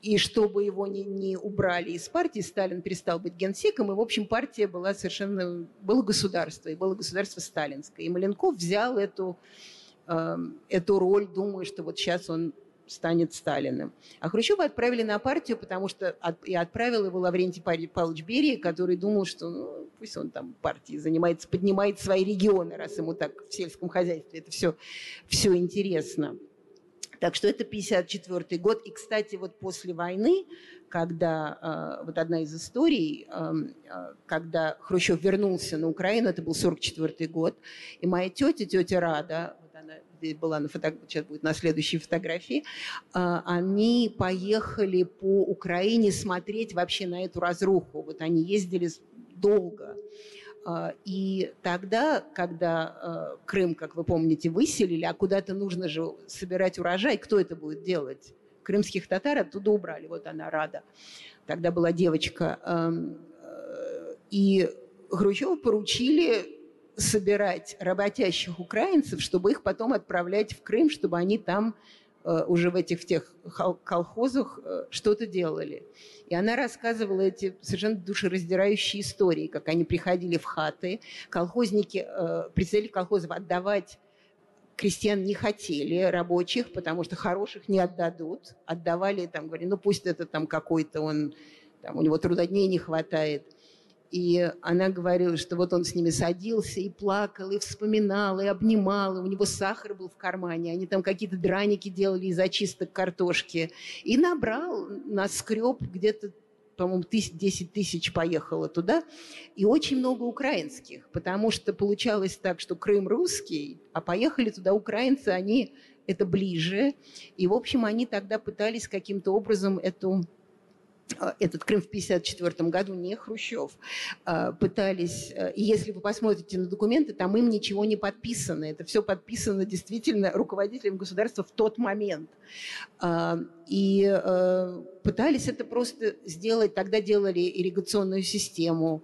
И чтобы его не, не убрали из партии, Сталин перестал быть генсеком, и, в общем, партия была совершенно... Было государство, и было государство сталинское. И Маленков взял эту, эм, эту роль, думая, что вот сейчас он станет Сталиным. А Хрущева отправили на партию, потому что от- и отправил его Лаврентий Павлович Берия, который думал, что ну, пусть он там партией занимается, поднимает свои регионы, раз ему так в сельском хозяйстве это все, все интересно. Так что это 54 год. И, кстати, вот после войны, когда, э, вот одна из историй, э, э, когда Хрущев вернулся на Украину, это был 44 год, и моя тетя, тетя Рада, вот она здесь была на фото... сейчас будет на следующей фотографии, а, они поехали по Украине смотреть вообще на эту разруху. Вот они ездили долго. А, и тогда, когда Крым, как вы помните, выселили, а куда-то нужно же собирать урожай, кто это будет делать? Крымских татар оттуда убрали. Вот она, Рада. Тогда была девочка. Э, и Хрущеву поручили собирать работящих украинцев, чтобы их потом отправлять в Крым, чтобы они там уже в этих в тех колхозах э, что-то делали. И она рассказывала эти совершенно душераздирающие истории, как они приходили в хаты, колхозники, э, представители колхозов отдавать крестьян не хотели, рабочих, потому что хороших не отдадут. Отдавали, там, говорили, ну пусть это там какой-то он, там, у него трудодней не хватает – и она говорила, что вот он с ними садился и плакал, и вспоминал, и обнимал, и у него сахар был в кармане, они там какие-то драники делали из очисток картошки. И набрал, наскреб где-то по-моему, 10 тысяч поехало туда, и очень много украинских, потому что получалось так, что Крым русский, а поехали туда украинцы, они это ближе, и, в общем, они тогда пытались каким-то образом эту этот Крым в 1954 году, не Хрущев, а, пытались, э, и если вы посмотрите на документы, там им ничего не подписано. Это все подписано действительно руководителем государства в тот момент. А, и э, пытались это просто сделать, тогда делали ирригационную систему,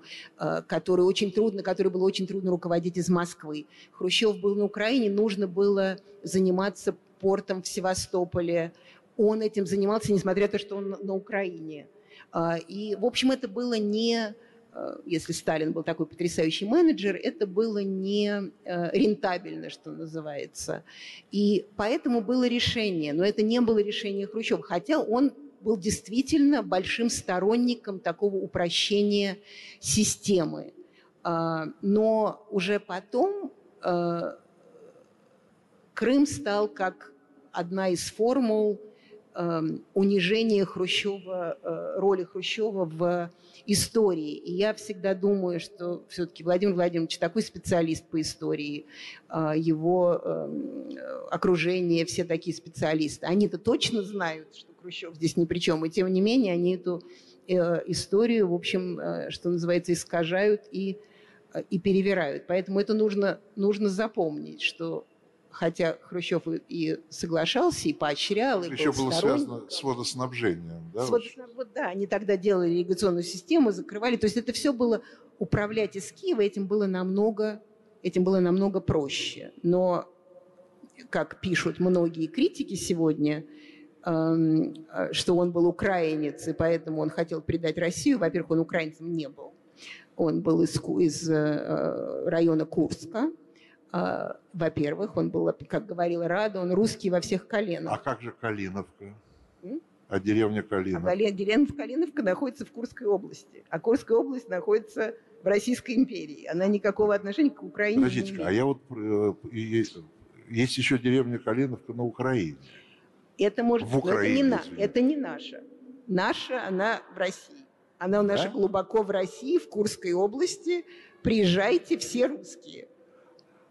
которую очень трудно, которой было очень трудно руководить из Москвы. Хрущев был на Украине, нужно было заниматься портом в Севастополе, он этим занимался, несмотря на то, что он на Украине. А, и, в общем, это было не, э, если Сталин был такой потрясающий менеджер, это было не э, рентабельно, что называется. И поэтому было решение, но это не было решение Хрущева, хотя он был действительно большим сторонником такого упрощения системы. А, но уже потом э, Крым стал как одна из формул унижение Хрущева, э, роли Хрущева в истории. И я всегда думаю, что все-таки Владимир Владимирович такой специалист по истории, а, его эм, окружение, все такие специалисты. Они-то точно знают, что Хрущев здесь ни при чем, и тем не менее они эту э, историю, в общем, э, что называется, искажают и, и перевирают. Поэтому это нужно, нужно запомнить, что хотя Хрущев и соглашался, и поощрял, и Еще было связано с водоснабжением, да? С водоснаб... Да, они тогда делали ирригационную систему, закрывали. То есть это все было управлять из Киева, этим было намного, этим было намного проще. Но, как пишут многие критики сегодня, эм, что он был украинец, и поэтому он хотел предать Россию. Во-первых, он украинцем не был. Он был из, из э, района Курска, во-первых, он был, как говорила Рада, он русский во всех коленах. А как же Калиновка? А деревня Калиновка? А деревня Калиновка находится в Курской области, а Курская область находится в Российской империи. Она никакого отношения к Украине Подождите, не имеет. а я вот... Э, есть, есть еще деревня Калиновка на Украине. Это может в Украине, это не, это не наша. Наша, она в России. Она у наша да? глубоко в России, в Курской области. Приезжайте все русские.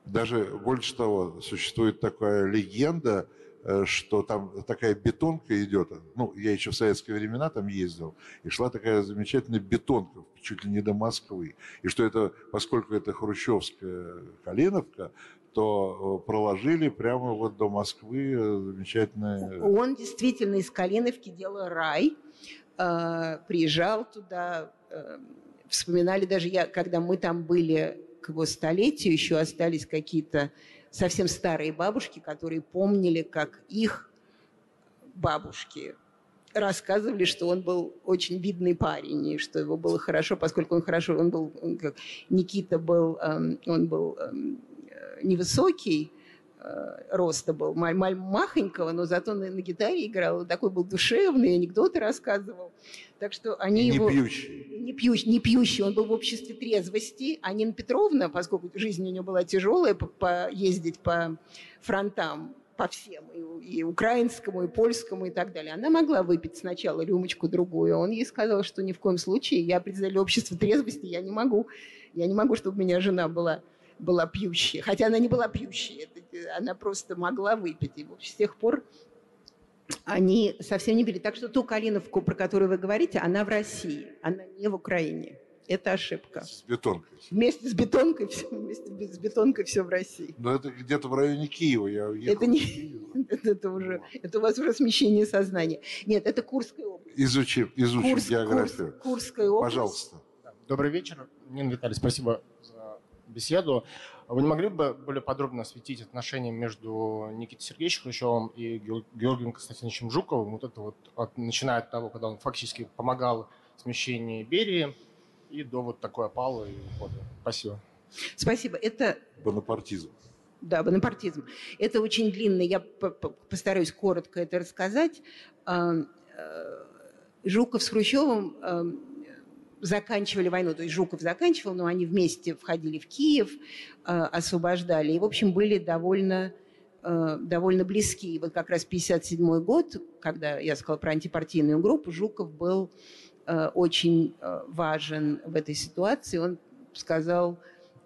Даже больше того, существует такая легенда, э, что там такая бетонка идет. Ну, я еще в советские времена там ездил, и шла такая замечательная бетонка, чуть ли не до Москвы. И что это, поскольку это хрущевская Калиновка, то э, проложили прямо вот до Москвы э, замечательное... Он действительно из Калиновки делал рай, приезжал туда, вспоминали даже я, когда мы там были к его столетию еще остались какие-то совсем старые бабушки, которые помнили, как их бабушки рассказывали, что он был очень видный парень, и что его было хорошо, поскольку он хорошо, он был, он как, Никита был, эм, он был эм, невысокий, Э, роста был, маль, маль махонького, но зато на, на гитаре играл, такой был душевный, анекдоты рассказывал. Так что они не его... Пьющий. Не пьющий. Не пьющий, он был в обществе трезвости. А Нина Петровна, поскольку жизнь у нее была тяжелая, по, по, ездить по фронтам, по всем, и, и украинскому, и польскому, и так далее. Она могла выпить сначала рюмочку-другую. Он ей сказал, что ни в коем случае, я представляю общество трезвости, я не могу. Я не могу, чтобы у меня жена была была пьющей. Хотя она не была пьющей, это, она просто могла выпить. И с тех пор они совсем не пили. Так что ту Калиновку, про которую вы говорите, она в России, она не в Украине. Это ошибка. С бетонкой. Вместе с бетонкой, все, вместе с бетонкой все в России. Но это где-то в районе Киева. Я это не, это, это уже, это у вас уже смещение сознания. Нет, это Курская область. Изучим, изучим Курс, географию. Курс, Курская область. Пожалуйста. Добрый вечер, Нина Виталий, спасибо за беседу. Вы не могли бы более подробно осветить отношения между Никитой Сергеевичем Хрущевым и Георгием Константиновичем Жуковым? Вот это вот, от, начиная от того, когда он фактически помогал смещению Берии, и до вот такой опалы и ухода. Спасибо. Спасибо. Это... Бонапартизм. Да, бонапартизм. Это очень длинно. Я постараюсь коротко это рассказать. Э, Жуков с Хрущевым заканчивали войну, то есть Жуков заканчивал, но они вместе входили в Киев, освобождали, и, в общем, были довольно, довольно близки. И вот как раз 1957 год, когда я сказала про антипартийную группу, Жуков был очень важен в этой ситуации. Он сказал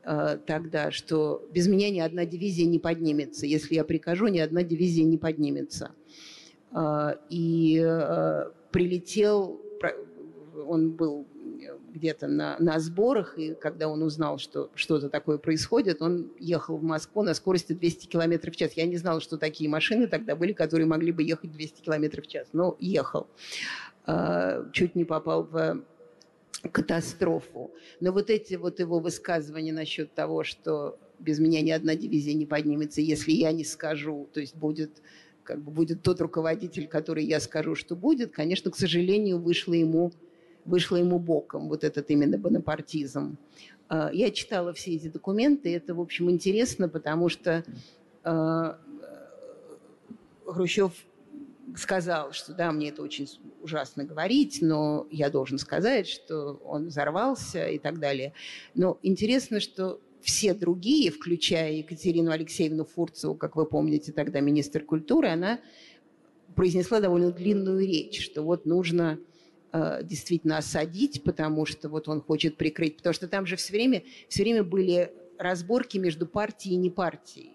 тогда, что без меня ни одна дивизия не поднимется. Если я прикажу, ни одна дивизия не поднимется. И прилетел, он был где-то на, на сборах, и когда он узнал, что что-то такое происходит, он ехал в Москву на скорости 200 км в час. Я не знала, что такие машины тогда были, которые могли бы ехать 200 км в час, но ехал. А, чуть не попал в катастрофу. Но вот эти вот его высказывания насчет того, что без меня ни одна дивизия не поднимется, если я не скажу, то есть будет как бы будет тот руководитель, который я скажу, что будет, конечно, к сожалению, вышло ему вышло ему боком, вот этот именно бонапартизм. А, я читала все эти документы, это, в общем, интересно, потому что а, Хрущев сказал, что да, мне это очень ужасно говорить, но я должен сказать, что он взорвался и так далее. Но интересно, что все другие, включая Екатерину Алексеевну Фурцеву, как вы помните, тогда министр культуры, она произнесла довольно длинную речь, что вот нужно Э, действительно осадить, потому что вот он хочет прикрыть, потому что там же все время, все время были разборки между партией и не партией.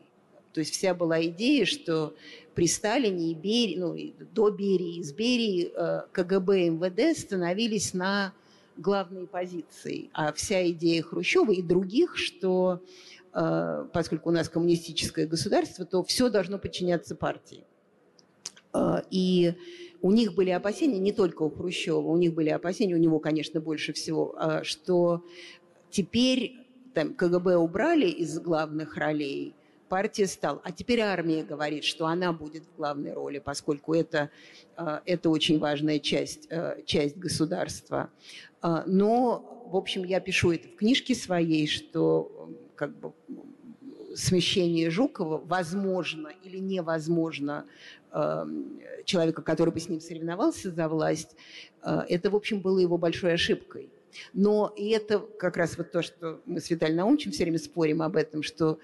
То есть вся была идея, что при Сталине и Берии, ну, до Берии, из Берии э, КГБ и МВД становились на главные позиции. А вся идея Хрущева и других, что э, поскольку у нас коммунистическое государство, то все должно подчиняться партии. И у них были опасения, не только у Хрущева, у них были опасения, у него, конечно, больше всего, а, что теперь там, КГБ убрали из главных ролей, партия стала. А теперь армия говорит, что она будет в главной роли, поскольку это, а, это очень важная часть, а, часть государства. Но, в общем, я пишу это в книжке своей, что как бы смещение Жукова возможно или невозможно человека, который бы с ним соревновался за власть, э, это, в общем, было его большой ошибкой. Но и это как раз вот то, что мы с Виталием Наумовичем все время спорим об этом, что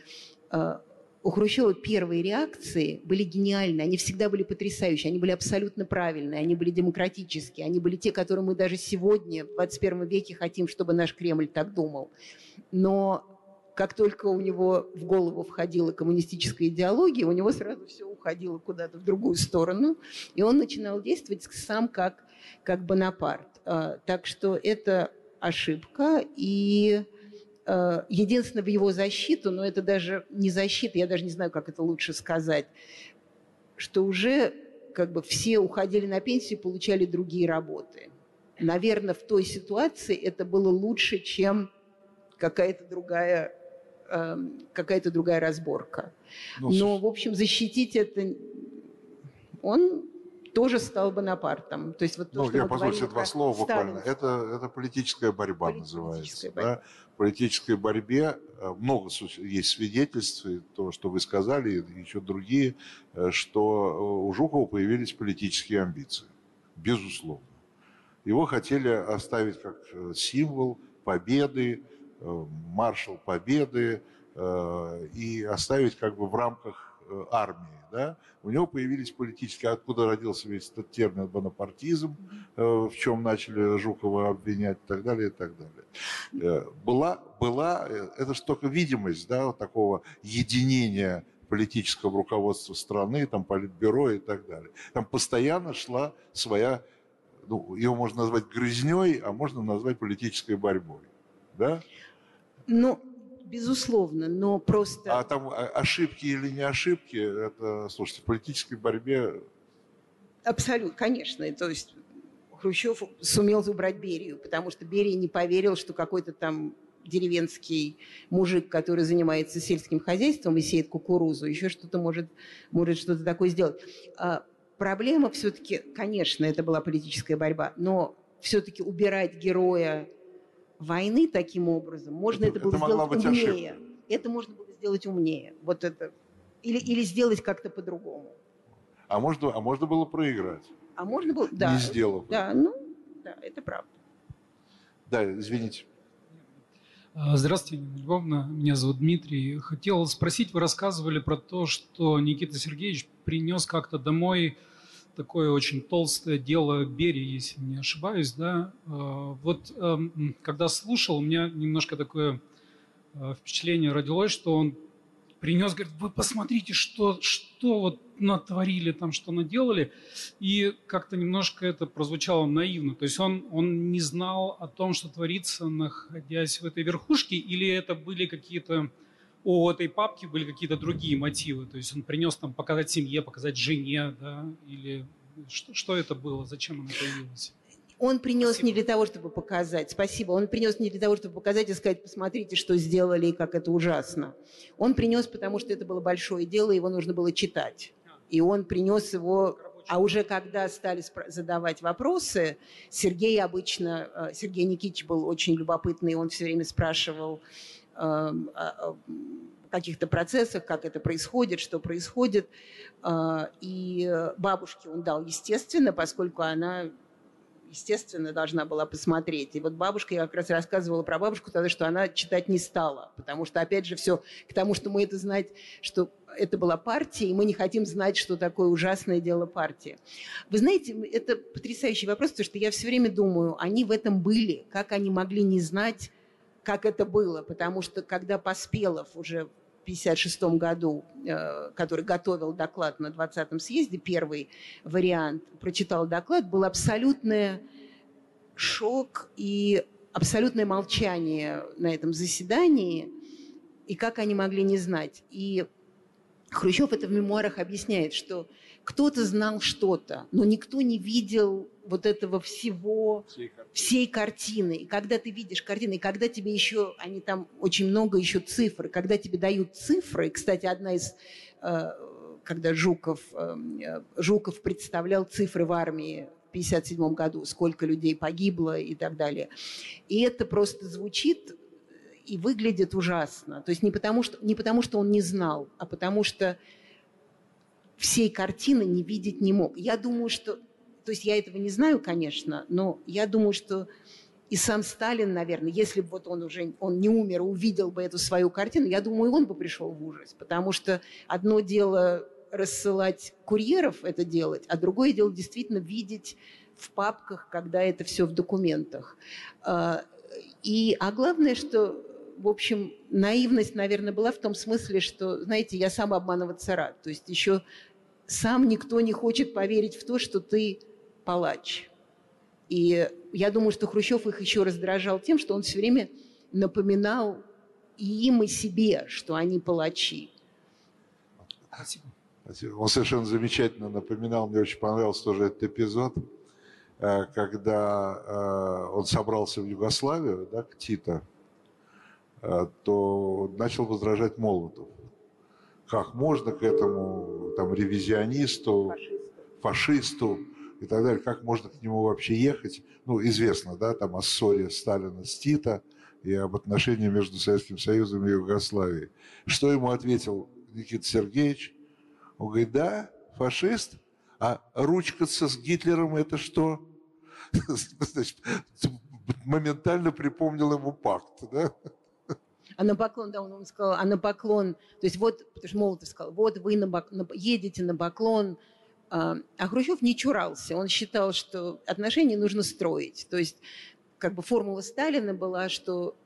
э, у Хрущева первые реакции были гениальны, они всегда были потрясающие, они были абсолютно правильные, они были демократические, они были те, которые мы даже сегодня, в 21 веке, хотим, чтобы наш Кремль так думал. Но как только у него в голову входила коммунистическая идеология, у него сразу все уходило куда-то в другую сторону, и он начинал действовать сам как, как Бонапарт. А, так что это ошибка, и а, единственное в его защиту, но это даже не защита, я даже не знаю, как это лучше сказать, что уже как бы все уходили на пенсию получали другие работы. Наверное, в той ситуации это было лучше, чем какая-то другая Эм, какая-то другая разборка. Ну, Но, в общем, защитить это он тоже стал Бонапартом. То есть вот то, ну, я позвольте два слова буквально. Это, это политическая борьба политическая называется. Борьба. Да? В политической борьбе э, много есть свидетельств, и то, что вы сказали, и еще другие, э, что э, у Жукова появились политические амбиции. Безусловно. Его хотели оставить как символ победы, маршал Победы э, и оставить как бы в рамках э, армии. Да? У него появились политические, откуда родился весь этот термин бонапартизм, в чем начали Жукова обвинять и так далее, и так далее. Э, была, была, э, это же только видимость, да, такого единения политического руководства страны, там, политбюро и так далее. Там постоянно шла своя, ну, ее можно назвать грызней, а можно назвать политической борьбой, да? Ну, безусловно, но просто... А там а, ошибки или не ошибки, это, слушайте, в политической борьбе... Абсолютно, конечно. То есть Хрущев сумел убрать Берию, потому что Берия не поверил, что какой-то там деревенский мужик, который занимается сельским хозяйством и сеет кукурузу, еще что-то может, может что-то такое сделать. А проблема все-таки, конечно, это была политическая борьба, но все-таки убирать героя войны таким образом, можно это, это было сделать умнее. Ошибка. Это можно было сделать умнее. Вот это. Или, или сделать как-то по-другому. А можно, а можно было проиграть. А можно было, да. Не сделав. Да, ну, да, это правда. Да, извините. А, здравствуйте, Нина Львовна. Меня зовут Дмитрий. Хотел спросить, вы рассказывали про то, что Никита Сергеевич принес как-то домой такое очень толстое дело Берии, если не ошибаюсь, да. А, вот эм, когда слушал, у меня немножко такое э, впечатление родилось, что он принес, говорит, вы посмотрите, что, что вот натворили там, что наделали. И как-то немножко это прозвучало наивно. То есть он, он не знал о том, что творится, находясь в этой верхушке, или это были какие-то у этой папки были какие-то другие мотивы. То есть он принес там показать семье, показать жене, да, или что, что это было, зачем оно появилось? Он принес Спасибо. не для того, чтобы показать. Спасибо. Он принес не для того, чтобы показать и сказать, посмотрите, что сделали и как это ужасно. Он принес, потому что это было большое дело, его нужно было читать. И он принес его а уже когда стали задавать вопросы, Сергей обычно, э, Сергей Никитич был очень любопытный, он все время спрашивал каких-то процессах, как это происходит, что происходит. Э, и бабушке он дал, естественно, поскольку она естественно, должна была посмотреть. И вот бабушка, я как раз рассказывала про бабушку тогда, что она читать не стала, потому что, опять же, все к тому, что мы это знать, что это была партия, и мы не хотим знать, что такое ужасное дело партии. Вы знаете, это потрясающий вопрос, потому что я все время думаю, они в этом были, как они могли не знать, как это было, потому что когда Поспелов уже 1956 году, э, который готовил доклад на 20-м съезде, первый вариант, прочитал доклад, был абсолютный шок и абсолютное молчание на этом заседании, и как они могли не знать. И Хрущев это в мемуарах объясняет, что кто-то знал что-то, но никто не видел вот этого всего, всей картины. всей картины. И когда ты видишь картины, и когда тебе еще, они там очень много еще цифр, когда тебе дают цифры, кстати, одна из, э, когда Жуков, э, Жуков представлял цифры в армии в 1957 году, сколько людей погибло и так далее. И это просто звучит и выглядит ужасно. То есть не потому, что, не потому, что он не знал, а потому что всей картины не видеть не мог. Я думаю, что, то есть я этого не знаю, конечно, но я думаю, что и сам Сталин, наверное, если бы вот он уже он не умер, увидел бы эту свою картину, я думаю, он бы пришел в ужас, потому что одно дело рассылать курьеров это делать, а другое дело действительно видеть в папках, когда это все в документах. А, и, а главное, что в общем, наивность, наверное, была в том смысле, что, знаете, я сам обманываться рад. То есть еще сам никто не хочет поверить в то, что ты палач. И я думаю, что Хрущев их еще раздражал тем, что он все время напоминал и им, и себе, что они палачи. Спасибо. Он совершенно замечательно напоминал, мне очень понравился тоже этот эпизод, э, когда э, он собрался в Югославию, да, к Тита, э, то начал возражать Молотов как можно к этому там, ревизионисту, фашисту. фашисту и так далее, как можно к нему вообще ехать. Ну, известно, да, там о ссоре Сталина с Тита и об отношении между Советским Союзом и Югославией. Что ему ответил Никита Сергеевич? Он говорит, да, фашист, а ручкаться с Гитлером это что? Значит, моментально припомнил ему пакт, да? А на поклон, да, он ему сказал, а на поклон, то есть вот, потому что Молотов сказал, вот вы на, на, едете на поклон, а, а Хрущев не чурался, он считал, что отношения нужно строить. То есть как бы формула Сталина была, что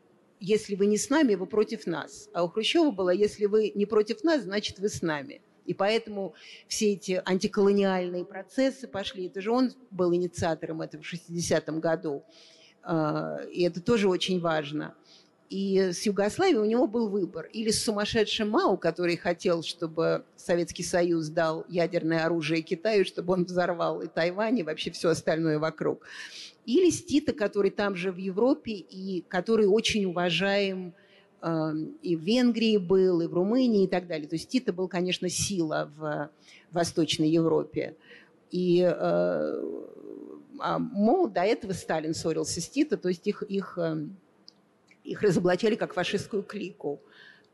если вы не с нами, вы против нас. А у Хрущева была, если вы не против нас, значит, вы с нами. И поэтому все эти антиколониальные процессы пошли. Это же он был инициатором этого в 60-м году. А, и это тоже очень важно. И с Югославией у него был выбор. Или с сумасшедшим Мау, который хотел, чтобы Советский Союз дал ядерное оружие Китаю, чтобы он взорвал и Тайвань, и вообще все остальное вокруг. Или с Тита, который там же в Европе, и который очень уважаем э, и в Венгрии был, и в Румынии, и так далее. То есть Тита был, конечно, сила в Восточной Европе. И э, а, мол, до этого Сталин ссорился с Тита, то есть их, их эм, их разоблачали как фашистскую клику.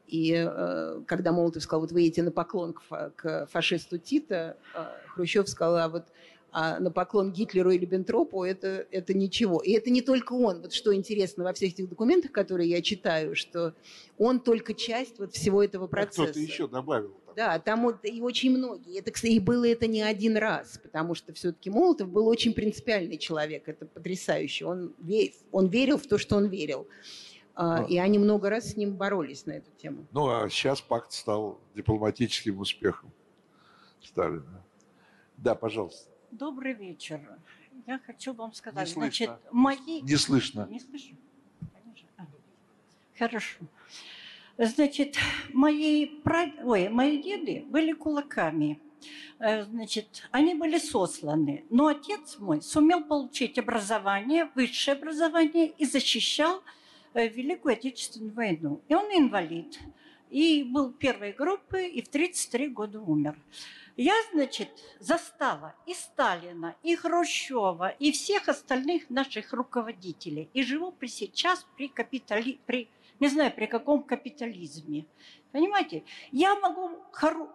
И э, когда Молотов сказал, вот вы едете на поклон к, к фашисту Тита, э, Хрущев сказал, а вот а на поклон Гитлеру или Бентропу это, это ничего. И это не только он. Вот что интересно во всех этих документах, которые я читаю, что он только часть вот всего этого процесса. кто-то еще добавил. Там. Да, там вот и очень многие. Это, кстати, и было это не один раз, потому что все-таки Молотов был очень принципиальный человек. Это потрясающе. Он, он верил в то, что он верил. А, и они много раз с ним боролись на эту тему. Ну, а сейчас пакт стал дипломатическим успехом Сталина. Да, пожалуйста. Добрый вечер. Я хочу вам сказать, Не слышно. значит, мои... Не слышно. Не слышу? А. Хорошо. Значит, мои, прад... Ой, мои деды были кулаками. Э, значит, они были сосланы. Но отец мой сумел получить образование, высшее образование и защищал Великую Отечественную войну. И он инвалид. И был первой группы, и в 33 года умер. Я, значит, застала и Сталина, и Хрущева, и всех остальных наших руководителей. И живу при сейчас при капитали... при не знаю, при каком капитализме. Понимаете? Я могу,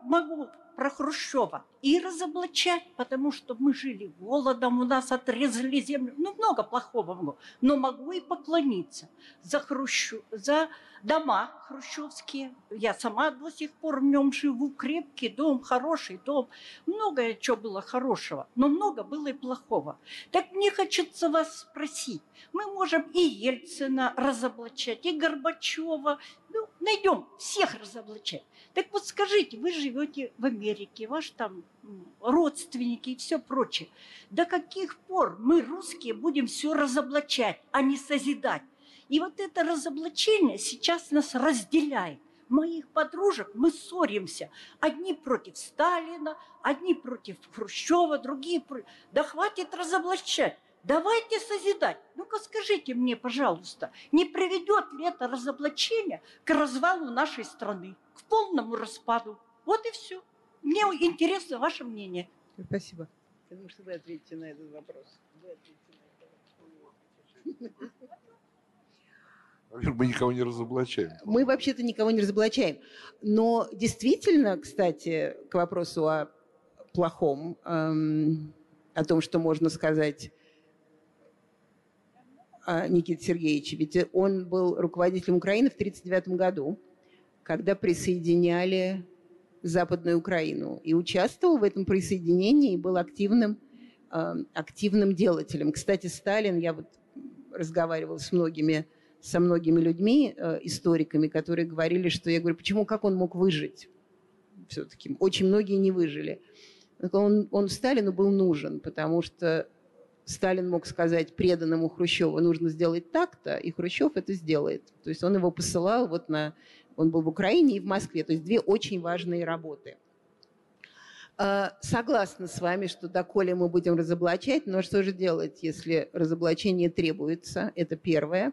могу про Хрущева и разоблачать, потому что мы жили голодом, у нас отрезали землю, ну много плохого могу, но могу и поклониться за Хрущев, за дома хрущевские. Я сама до сих пор в нем живу, крепкий дом, хороший дом. Многое чего было хорошего, но много было и плохого. Так мне хочется вас спросить. Мы можем и Ельцина разоблачать, и Горбачева. Ну, найдем всех разоблачать. Так вот скажите, вы живете в Америке, ваш там родственники и все прочее. До каких пор мы, русские, будем все разоблачать, а не созидать? И вот это разоблачение сейчас нас разделяет. Моих подружек мы ссоримся. Одни против Сталина, одни против Хрущева, другие против... Да хватит разоблачать. Давайте созидать. Ну-ка скажите мне, пожалуйста, не приведет ли это разоблачение к развалу нашей страны, к полному распаду? Вот и все. Мне интересно ваше мнение. Спасибо. Я думаю, что вы ответите на этот вопрос. Вы ответите на этот вопрос. Мы никого не разоблачаем. Мы вообще-то никого не разоблачаем. Но действительно, кстати, к вопросу о плохом, эм, о том, что можно сказать о Никите Сергеевиче. Ведь он был руководителем Украины в 1939 году, когда присоединяли Западную Украину. И участвовал в этом присоединении и был активным, эм, активным делателем. Кстати, Сталин, я вот разговаривала с многими со многими людьми, э, историками, которые говорили, что я говорю, почему, как он мог выжить? Все-таки очень многие не выжили. Он, он Сталину был нужен, потому что Сталин мог сказать преданному Хрущеву, нужно сделать так-то, и Хрущев это сделает. То есть он его посылал вот на... Он был в Украине и в Москве. То есть две очень важные работы. Э, согласна с вами, что доколе мы будем разоблачать, но что же делать, если разоблачение требуется? Это первое.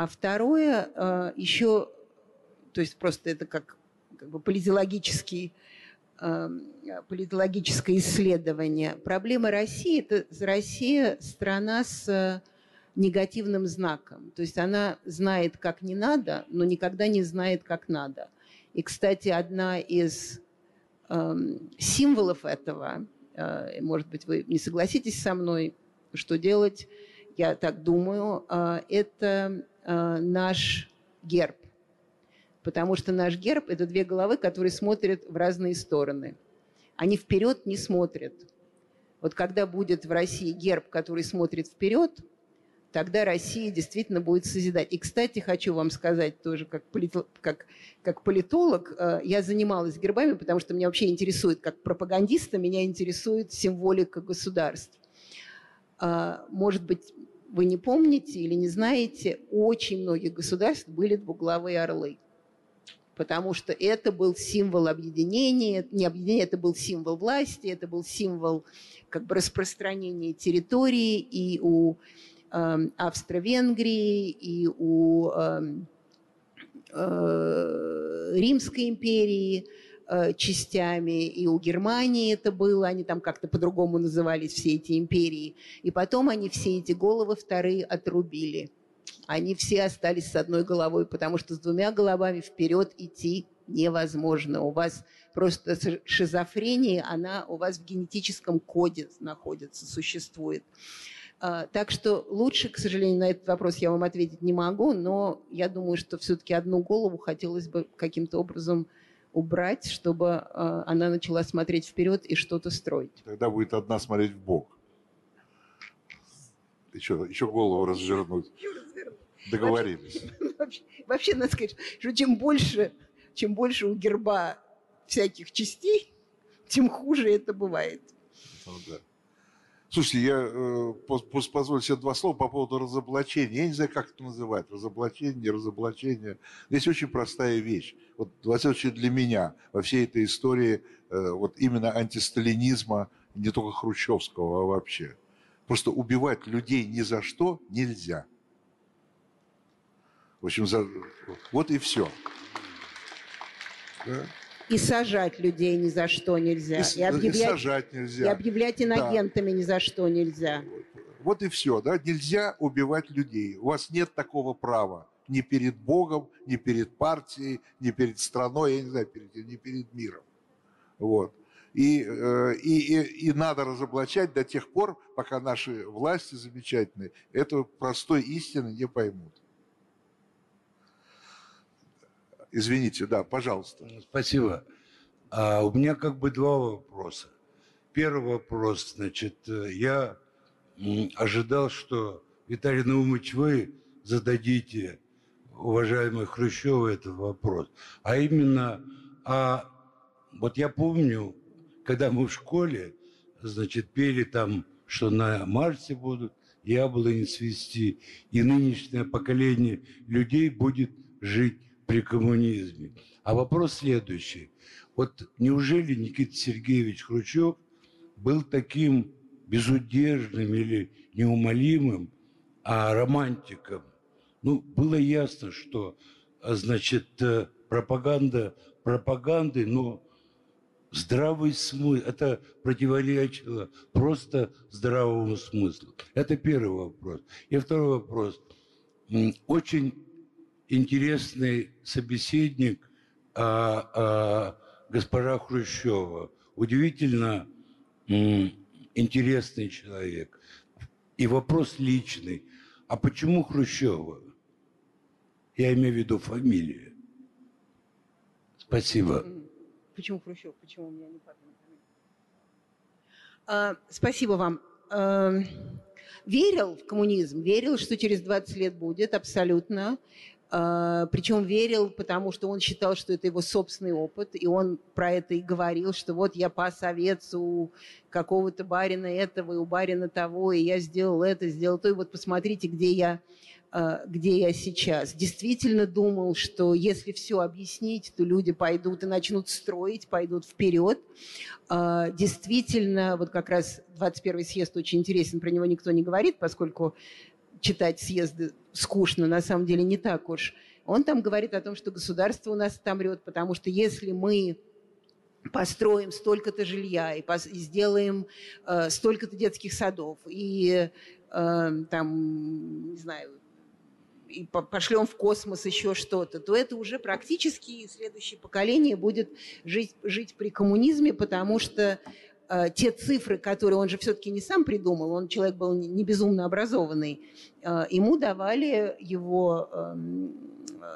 А второе, э, еще, то есть просто это как, как бы политологический эм, политологическое исследование. Проблема России – это Россия – страна с негативным знаком. То есть она знает, как не надо, но никогда не знает, как надо. И, кстати, одна из э, символов этого, э, может быть, вы не согласитесь со мной, что делать, я так думаю, э, это Э, наш герб. Потому что наш герб – это две головы, которые смотрят в разные стороны. Они вперед не смотрят. Вот когда будет в России герб, который смотрит вперед, тогда Россия действительно будет созидать. И, кстати, хочу вам сказать тоже, как, политолог, как, как политолог, э, я занималась гербами, потому что меня вообще интересует, как пропагандиста, меня интересует символика государств. А, может быть, вы не помните или не знаете, очень многих государств были двуглавые орлы. Потому что это был символ объединения, не объединения, это был символ власти, это был символ как бы распространения территории и у Эм, Австро-Венгрии, и у эм, э, Римской империи э, частями, и у Германии это было, они там как-то по-другому назывались, все эти империи. И потом они все эти головы вторые отрубили. Они все остались с одной головой, потому что с двумя головами вперед идти невозможно. У вас просто шизофрения, она у вас в генетическом коде находится, существует. А, так что лучше, к сожалению, на этот вопрос я вам ответить не могу, но я думаю, что все-таки одну голову хотелось бы каким-то образом убрать, чтобы а, она начала смотреть вперед и что-то строить. Тогда будет одна смотреть в бок. Еще, еще голову развернуть. Договорились. Вообще, вообще, надо сказать, что чем больше, чем больше у герба всяких частей, тем хуже это бывает. Ну, да. Слушайте, я э, позволю себе два слова по поводу разоблачения. Я не знаю, как это называть. Разоблачение, не разоблачение. Здесь очень простая вещь. Вот, во всяком случае, для меня во всей этой истории э, вот именно антисталинизма, не только хрущевского, а вообще. Просто убивать людей ни за что нельзя. В общем, за... вот и все. Да? И сажать людей ни за что нельзя. И, и, объявлять, и сажать нельзя. И объявлять инагентами да. ни за что нельзя. Вот и все, да, нельзя убивать людей. У вас нет такого права ни перед Богом, ни перед партией, ни перед страной, я не знаю, перед, ни перед миром. Вот. И, э, и, и, и надо разоблачать до тех пор, пока наши власти замечательные эту простой истины не поймут. Извините, да, пожалуйста. Спасибо. А у меня как бы два вопроса. Первый вопрос, значит, э, я ожидал, что, Виталий Наумович, вы зададите уважаемый Хрущеву этот вопрос. А именно, а вот я помню, когда мы в школе, значит, пели там, что на Марсе будут яблони цвести, и нынешнее поколение людей будет жить при коммунизме. А вопрос следующий. Вот неужели Никита Сергеевич Хрущев был таким безудержным или неумолимым, а романтиком? Ну, было ясно, что, значит, э, пропаганда пропаганды, но здравый смысл, это противоречило просто здравому смыслу. Это первый вопрос. И второй вопрос. Очень интересный собеседник а, а, госпожа Хрущева. Удивительно интересный человек. И вопрос личный. А почему Хрущева? Я имею в виду фамилию. Спасибо. Почему Хрущев? Почему у меня не фамилия? А, спасибо вам. А, верил в коммунизм, верил, что через 20 лет будет, абсолютно. А, Причем верил, потому что он считал, что это его собственный опыт, и он про это и говорил, что вот я пас овец у какого-то барина этого, и у барина того, и я сделал это, сделал то, и вот посмотрите, где я, а, где я сейчас. Действительно думал, что если все объяснить, то люди пойдут и начнут строить, пойдут вперед. А, действительно, вот как раз 21 съезд очень интересен, про него никто не говорит, поскольку читать съезды скучно, на самом деле не так уж. Он там говорит о том, что государство у нас отомрет, потому что если мы построим столько-то жилья и, пос- и сделаем э, столько-то детских садов и э, там, не знаю, и пошлем в космос еще что-то, то это уже практически следующее поколение будет жить, жить при коммунизме, потому что те цифры, которые он же все-таки не сам придумал, он человек был не безумно образованный, э, ему давали его эм,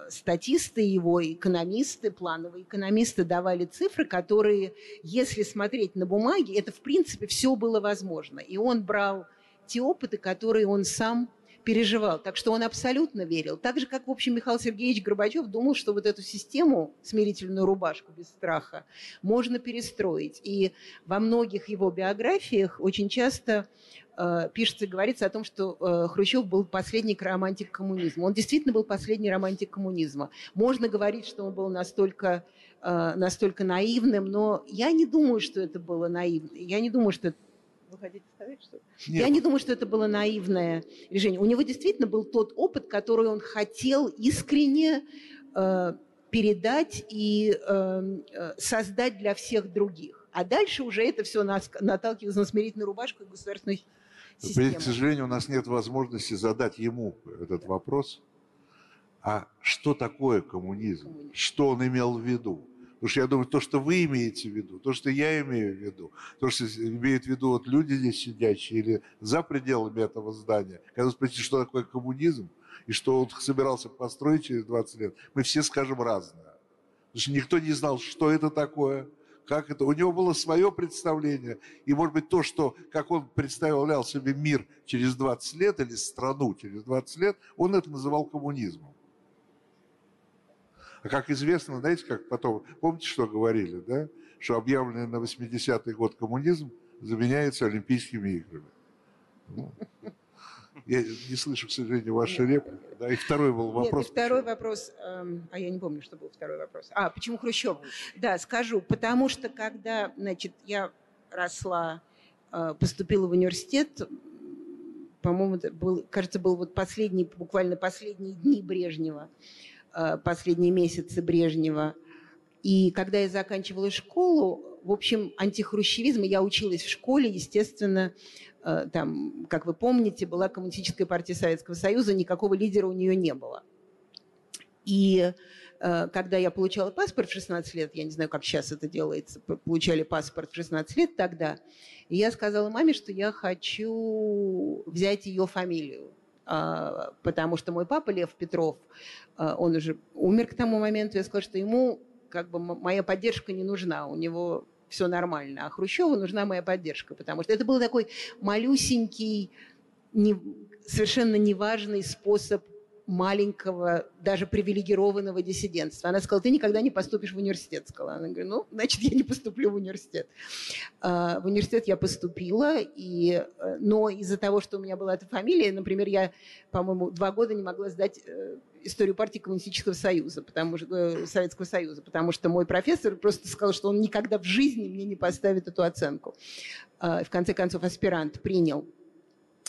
статисты, его экономисты, плановые экономисты давали цифры, которые, если смотреть на бумаге, это в принципе все было возможно. И он брал те опыты, которые он сам переживал. Так что он абсолютно верил. Так же, как, в общем, Михаил Сергеевич Горбачев думал, что вот эту систему, смирительную рубашку без страха, можно перестроить. И во многих его биографиях очень часто э, пишется говорится о том, что э, Хрущев был последний романтик коммунизма. Он действительно был последний романтик коммунизма. Можно говорить, что он был настолько, э, настолько наивным, но я не думаю, что это было наивно. Я не думаю, что это вы хотите сказать что-то? Я не думаю, что это было наивное решение. У него действительно был тот опыт, который он хотел искренне э, передать и э, э создать для всех других. А дальше уже это все нас, наталкивается на смирительную рубашку и государственную систему. К сожалению, у нас нет возможности задать ему этот вопрос. А что такое коммунизм? коммунизм. Что он имел в виду? Потому что я думаю, то, что вы имеете в виду, то, что я имею в виду, то, что имеют в виду вот люди здесь сидящие или за пределами этого здания, когда спросите, что такое коммунизм, и что он собирался построить через 20 лет, мы все скажем разное. Потому что никто не знал, что это такое, как это. У него было свое представление. И, может быть, то, что, как он представлял себе мир через 20 лет или страну через 20 лет, он это называл коммунизмом. А как известно, знаете, как потом, помните, что говорили, да? Что объявленный на 80-й год коммунизм заменяется Олимпийскими играми. Ну, я не слышу, к сожалению, вашей реплики. Да, и второй был вопрос. Нет, второй вопрос, эм, а я не помню, что был второй вопрос. А, почему Хрущев? Да, скажу, потому что когда, значит, я росла, э, поступила в университет, по-моему, это был, кажется, был вот последний, буквально последние дни Брежнева. Э, последние месяцы Брежнева. И когда я заканчивала школу, в общем, антихрущевизм, я училась в школе, естественно, э, там, как вы помните, была Коммунистическая партия Советского Союза, никакого лидера у нее не было. И э, когда я получала паспорт в 16 лет, я не знаю, как сейчас это делается, получали паспорт в 16 лет тогда, я сказала маме, что я хочу взять ее фамилию. А, потому что мой папа Лев Петров, а, он уже умер к тому моменту, я сказала, что ему как бы моя поддержка не нужна, у него все нормально, а Хрущеву нужна моя поддержка, потому что это был такой малюсенький, не, совершенно неважный способ маленького, даже привилегированного диссидентства. Она сказала, ты никогда не поступишь в университет. Сказала. Она говорит, ну, значит, я не поступлю в университет. А, в университет я поступила, и, э, но из-за того, что у меня была эта фамилия, например, я, по-моему, два года не могла сдать э, историю партии Коммунистического Союза, потому что, э, Советского Союза, потому что мой профессор просто сказал, что он никогда в жизни мне не поставит эту оценку. А, в конце концов, аспирант принял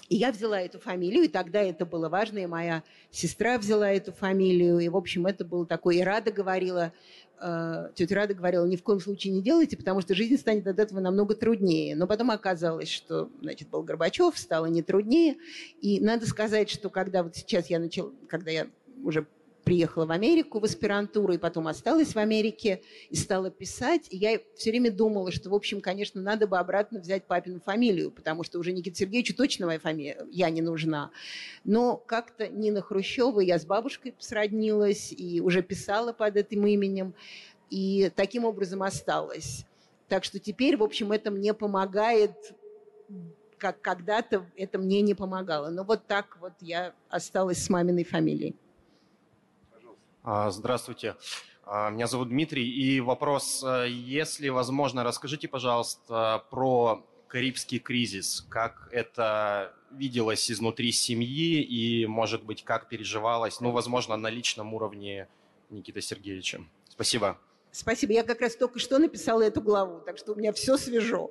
и я взяла эту фамилию, и тогда это было важно, и моя сестра взяла эту фамилию, и, в общем, это было такое. И Рада говорила, э, тетя Рада говорила, ни в коем случае не делайте, потому что жизнь станет от этого намного труднее. Но потом оказалось, что, значит, был Горбачев, стало не труднее. И надо сказать, что когда вот сейчас я начала, когда я уже приехала в Америку в аспирантуру и потом осталась в Америке и стала писать. И я все время думала, что, в общем, конечно, надо бы обратно взять папину фамилию, потому что уже Никите Сергеевичу точно моя фамилия, я не нужна. Но как-то Нина Хрущева, я с бабушкой сроднилась и уже писала под этим именем, и таким образом осталась. Так что теперь, в общем, это мне помогает как когда-то это мне не помогало. Но вот так вот я осталась с маминой фамилией. А, здравствуйте. А, меня зовут Дмитрий. И вопрос, а, если возможно, расскажите, пожалуйста, про Карибский кризис. Как это виделось изнутри семьи и, может быть, как переживалось, ну, возможно, на личном уровне Никиты Сергеевича. Спасибо. Спасибо. Я как раз только что написала эту главу, так что у меня все свежо.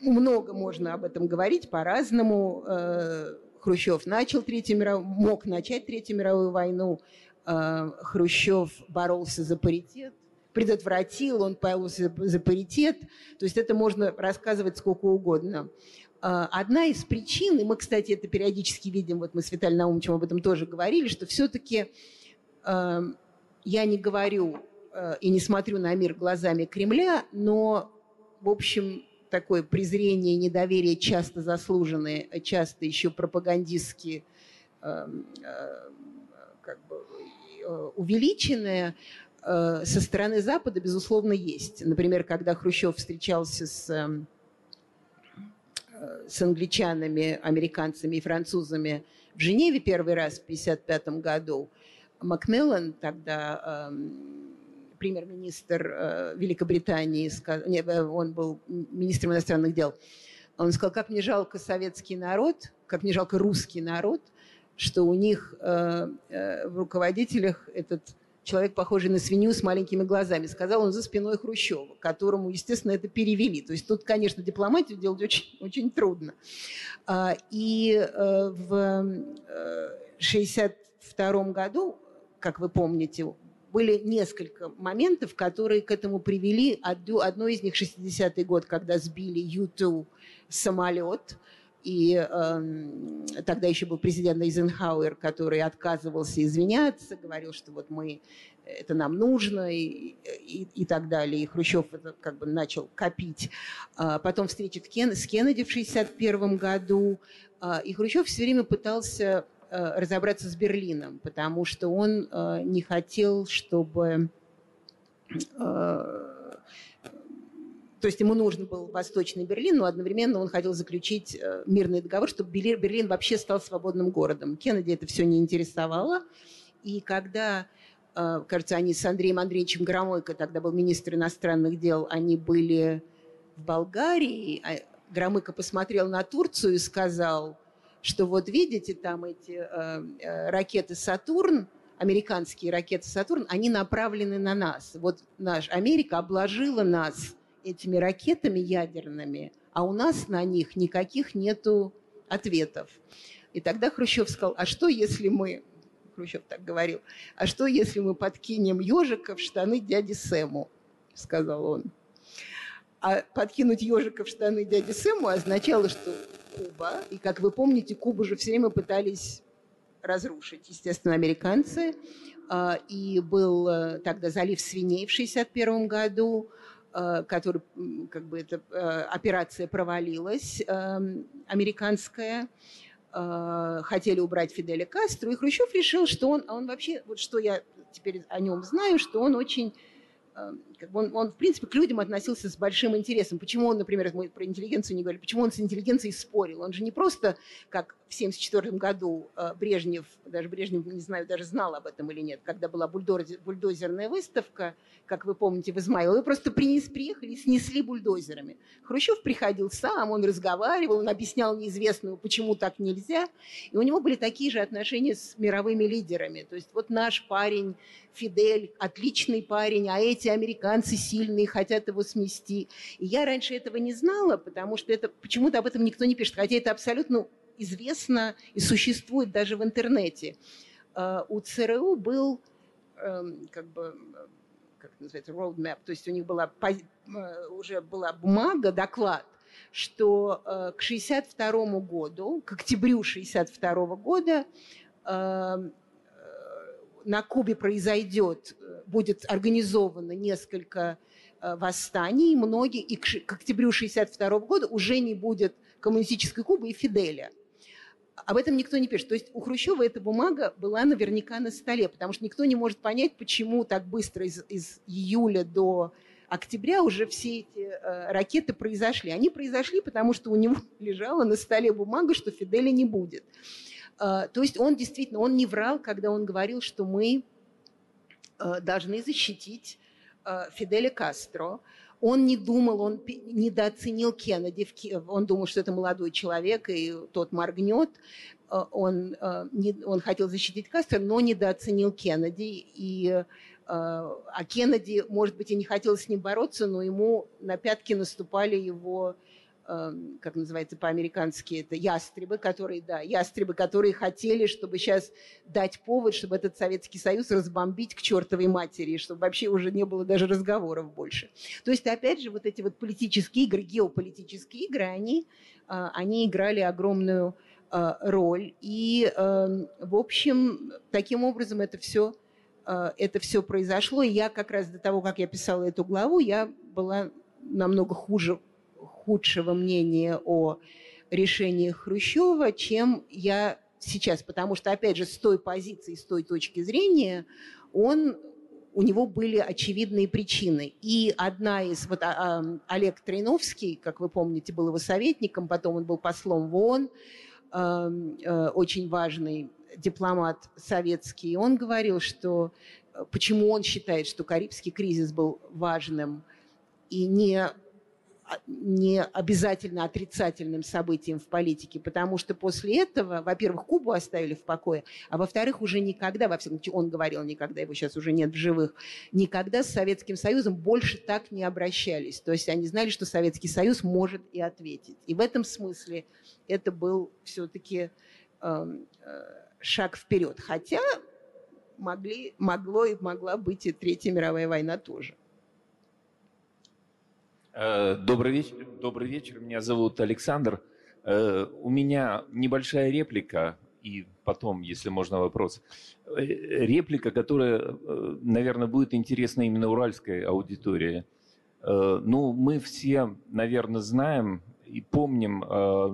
Много можно об этом говорить по-разному э, Хрущев начал Третью мировую, мог начать Третью мировую войну, э, Хрущев боролся за паритет, предотвратил, он боролся за паритет. То есть это можно рассказывать сколько угодно. Э, одна из причин, и мы, кстати, это периодически видим, вот мы с Виталием Наумовичем об этом тоже говорили, что все-таки э, я не говорю и не смотрю на мир глазами Кремля, но, в общем, такое презрение недоверие часто заслуженные, часто еще пропагандистски эм, э, как бы, э, увеличенное, э, со стороны Запада, безусловно, есть. Например, когда Хрущев встречался с с англичанами, американцами и французами в Женеве первый раз в 1955 году, Макмиллан, тогда э, премьер-министр э, Великобритании. Нет, он был министром иностранных дел, он сказал, как мне жалко советский народ, как мне жалко русский народ, что у них э, э, в руководителях этот человек, похожий на свинью с маленькими глазами. Сказал он за спиной Хрущева, которому, естественно, это перевели. То есть тут, конечно, дипломатию делать очень, очень трудно. А, и э, в 1962 э, году, как вы помните, были несколько моментов, которые к этому привели. Одно из них 60-й год, когда сбили Ю-2 самолет – и э, тогда еще был президент Эйзенхауэр, который отказывался извиняться, говорил, что вот мы, это нам нужно и, и, и так далее. И Хрущев это как бы начал копить. А потом встреча с Кеннеди в 1961 году. А, и Хрущев все время пытался разобраться с Берлином, потому что он э, не хотел, чтобы э, то есть ему нужен был Восточный Берлин, но одновременно он хотел заключить э, мирный договор, чтобы Берлин вообще стал свободным городом. Кеннеди это все не интересовало. И когда, э, кажется, они с Андреем Андреевичем Громойко, тогда был министр иностранных дел, они были в Болгарии, а Громыко посмотрел на Турцию и сказал, что вот видите там эти э, ракеты «Сатурн», американские ракеты «Сатурн», они направлены на нас. Вот наш Америка обложила нас этими ракетами ядерными, а у нас на них никаких нету ответов. И тогда Хрущев сказал, а что если мы, Хрущев так говорил, а что если мы подкинем ежика в штаны дяди Сэму, сказал он. А подкинуть ежика в штаны дяди Сэму означало, что Куба, и как вы помните, Кубу же все время пытались разрушить, естественно, американцы, а, и был э, тогда залив свиней в 1961 году, Э, который, как бы, эта э, операция провалилась, эм, американская, э, хотели убрать Фиделя Кастро, и Хрущев решил, что он, а он вообще, вот что я теперь о нем знаю, что он очень как бы он, он, в принципе, к людям относился с большим интересом. Почему он, например, мы про интеллигенцию не говорили, почему он с интеллигенцией спорил? Он же не просто, как в 1974 году э, Брежнев, даже Брежнев, не знаю, даже знал об этом или нет, когда была бульдозер, бульдозерная выставка, как вы помните, в Измайлово, просто принес, приехали и снесли бульдозерами. Хрущев приходил сам, он разговаривал, он объяснял неизвестному, почему так нельзя. И у него были такие же отношения с мировыми лидерами. То есть вот наш парень Фидель отличный парень, а эти американцы сильные, хотят его смести. И я раньше этого не знала, потому что это почему-то об этом никто не пишет, хотя это абсолютно известно и существует даже в интернете. А, у ЦРУ был эм, как бы как это называется, roadmap, то есть у них была, э, уже была бумага, доклад, что э, к 1962 году, к октябрю 1962 года эм, на Кубе произойдет, э, будет организовано несколько э, восстаний, многие, и к, октябрю 1962 года уже не будет коммунистической Кубы и Фиделя. Об этом никто не пишет. То есть у Хрущева эта бумага была наверняка на столе, потому что никто не может понять, почему так быстро из, из июля до октября уже все эти э, ракеты произошли. Они произошли, потому что у него лежала на столе бумага, что Фиделя не будет. А, то есть он действительно, он не врал, когда он говорил, что мы должны защитить а, Фиделя Кастро. Он не думал, он недооценил Кеннеди. Он думал, что это молодой человек, и тот моргнет. Он, он хотел защитить Кастро, но недооценил Кеннеди. И, а Кеннеди, может быть, и не хотел с ним бороться, но ему на пятки наступали его как называется по-американски, это ястребы, которые, да, ястребы, которые хотели, чтобы сейчас дать повод, чтобы этот Советский Союз разбомбить к чертовой матери, чтобы вообще уже не было даже разговоров больше. То есть, опять же, вот эти вот политические игры, геополитические игры, они, э, они играли огромную э, роль. И, эм, в общем, таким образом это все э, это все произошло. И я как раз до того, как я писала эту главу, я была намного хуже худшего мнения о решении Хрущева, чем я сейчас. Потому что, опять же, с той позиции, с той точки зрения, он у него были очевидные причины. И одна из... Вот а, а, Олег Троиновский, как вы помните, был его советником, потом он был послом в ООН, э, очень важный дипломат советский. И он говорил, что э, почему он считает, что Карибский кризис был важным и не а, не обязательно отрицательным событием в политике, потому что после этого, во-первых, Кубу оставили в покое, а во-вторых, уже никогда, во всяком случае, он говорил никогда, его сейчас уже нет в живых, никогда с Советским Союзом больше так не обращались. То есть они знали, что Советский Союз может и ответить. И в этом смысле это был все-таки эм, э, шаг вперед. Хотя могли, могло и могла быть и Третья мировая война тоже. Э, добрый вечер. Добрый вечер. Меня зовут Александр. Э, у меня небольшая реплика и потом, если можно, вопрос. Э, реплика, которая, наверное, будет интересна именно уральской аудитории. Ну, мы все, наверное, знаем и помним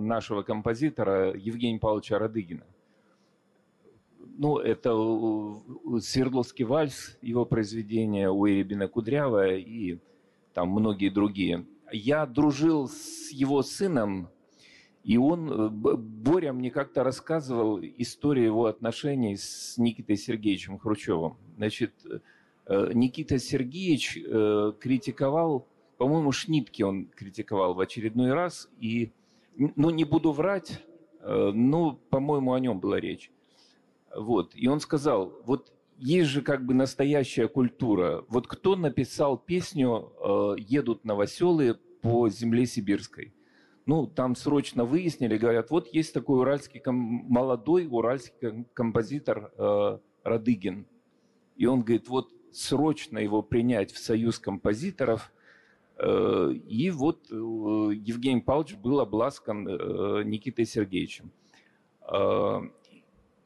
нашего композитора Евгения Павловича Радыгина. Ну, это Свердловский вальс, его произведение у Эребина Кудрявая и там многие другие. Я дружил с его сыном, и он, э, Боря мне как-то рассказывал историю его отношений с Никитой Сергеевичем Хрущевым. Значит, э, Никита Сергеевич э, критиковал, по-моему, Шнипки он критиковал в очередной раз, и, ну, не буду врать, ну, по-моему, о нем была речь. Вот. И он сказал, вот есть же как бы настоящая культура. Вот кто написал песню э, «Едут новоселы по земле сибирской»? Ну, там срочно выяснили, говорят, вот есть такой уральский, молодой уральский композитор э, Радыгин. И он говорит, вот срочно его принять в союз композиторов. Э, и вот Евгений Павлович был обласкан Никитой Сергеевичем.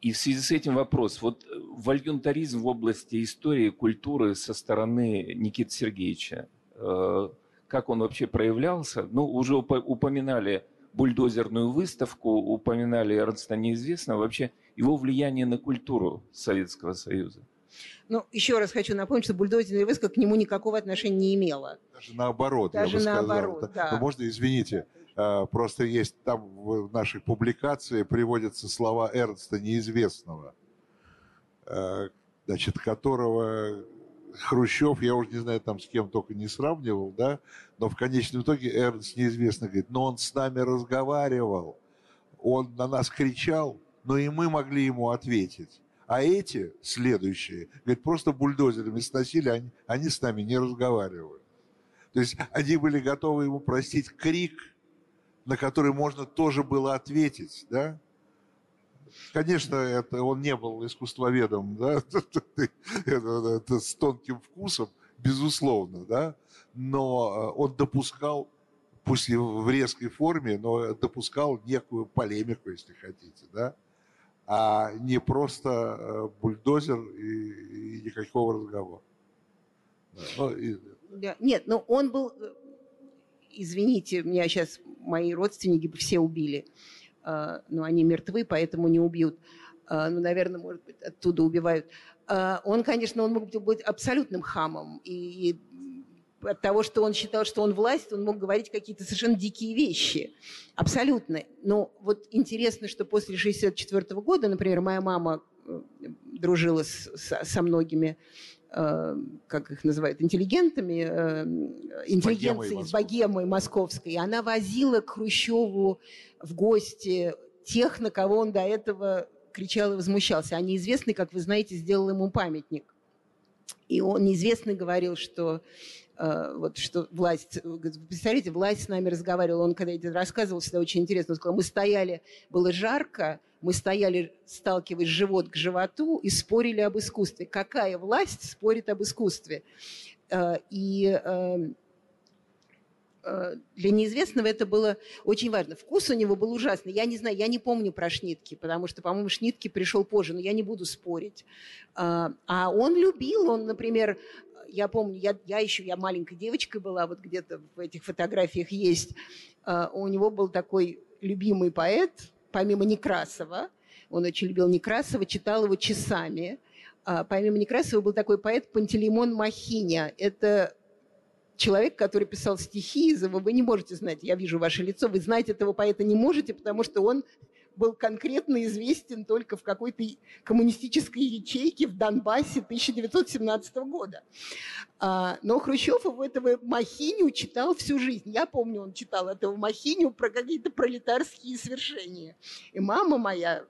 И в связи с этим вопрос. Вот э, вольюнтаризм в области истории, культуры со стороны Никиты Сергеевича, э, как он вообще проявлялся? Ну, уже упоминали бульдозерную выставку, упоминали Эрнста Неизвестного. Вообще его влияние на культуру Советского Союза. Ну, еще раз хочу напомнить, что бульдозерная выставка к нему никакого отношения не имела. Даже наоборот, Даже я бы наоборот, сказал. да. Ну, можно, извините, просто есть там в нашей публикации приводятся слова Эрнста Неизвестного, а, значит, которого Хрущев, я уже не знаю, там с кем только не сравнивал, да, но в конечном итоге Эрнст неизвестно говорит, но он с нами разговаривал, он на нас кричал, но и мы могли ему ответить. А эти, следующие, говорит, просто бульдозерами сносили, они, они с нами не разговаривают. То есть они были готовы ему простить крик – на который можно тоже было ответить, да? Конечно, это он не был искусствоведом, да, это, это с тонким вкусом, безусловно, да, но э, он допускал, пусть и в резкой форме, но допускал некую полемику, если хотите, да, а не просто э, бульдозер и, и никакого разговора. Да, ну, и... да, нет, но он был извините, меня сейчас мои родственники бы все убили, а, но они мертвы, поэтому не убьют. А, ну, наверное, может быть, оттуда убивают. А, он, конечно, он мог быть абсолютным хамом. И от того, что он считал, что он власть, он мог говорить какие-то совершенно дикие вещи. Абсолютно. Но вот интересно, что после 1964 года, например, моя мама э, дружила с, со многими Э, как их называют, интеллигентами, э, интеллигенцией с богемой московской. Она возила к Хрущеву в гости тех, на кого он до этого кричал и возмущался. А неизвестный, как вы знаете, сделал ему памятник. И он неизвестный говорил, что э, вот что власть, представляете, власть с нами разговаривала, он когда это рассказывал, всегда очень интересно, он сказал, мы стояли, было жарко, мы стояли, сталкиваясь живот к животу, и спорили об искусстве. Какая власть спорит об искусстве? Э, и эм, э, для неизвестного это было очень важно. Вкус у него был ужасный. Я не знаю, я не помню про Шнитки, потому что, по-моему, Шнитки пришел позже, но я не буду спорить. Э, а он любил, он, например, я помню, я, я еще, я маленькой девочкой была, вот где-то в этих фотографиях есть, у него был такой любимый поэт, помимо Некрасова, он очень любил Некрасова, читал его часами. А, помимо Некрасова был такой поэт Пантелеймон Махиня. Это человек, который писал стихи, вы не можете знать, я вижу ваше лицо, вы знать этого поэта не можете, потому что он был конкретно известен только в какой-то коммунистической ячейке в Донбассе 1917 года. А, но Хрущев его этого Махиню читал всю жизнь. Я помню, он читал этого Махиню про какие-то пролетарские свершения. И мама моя,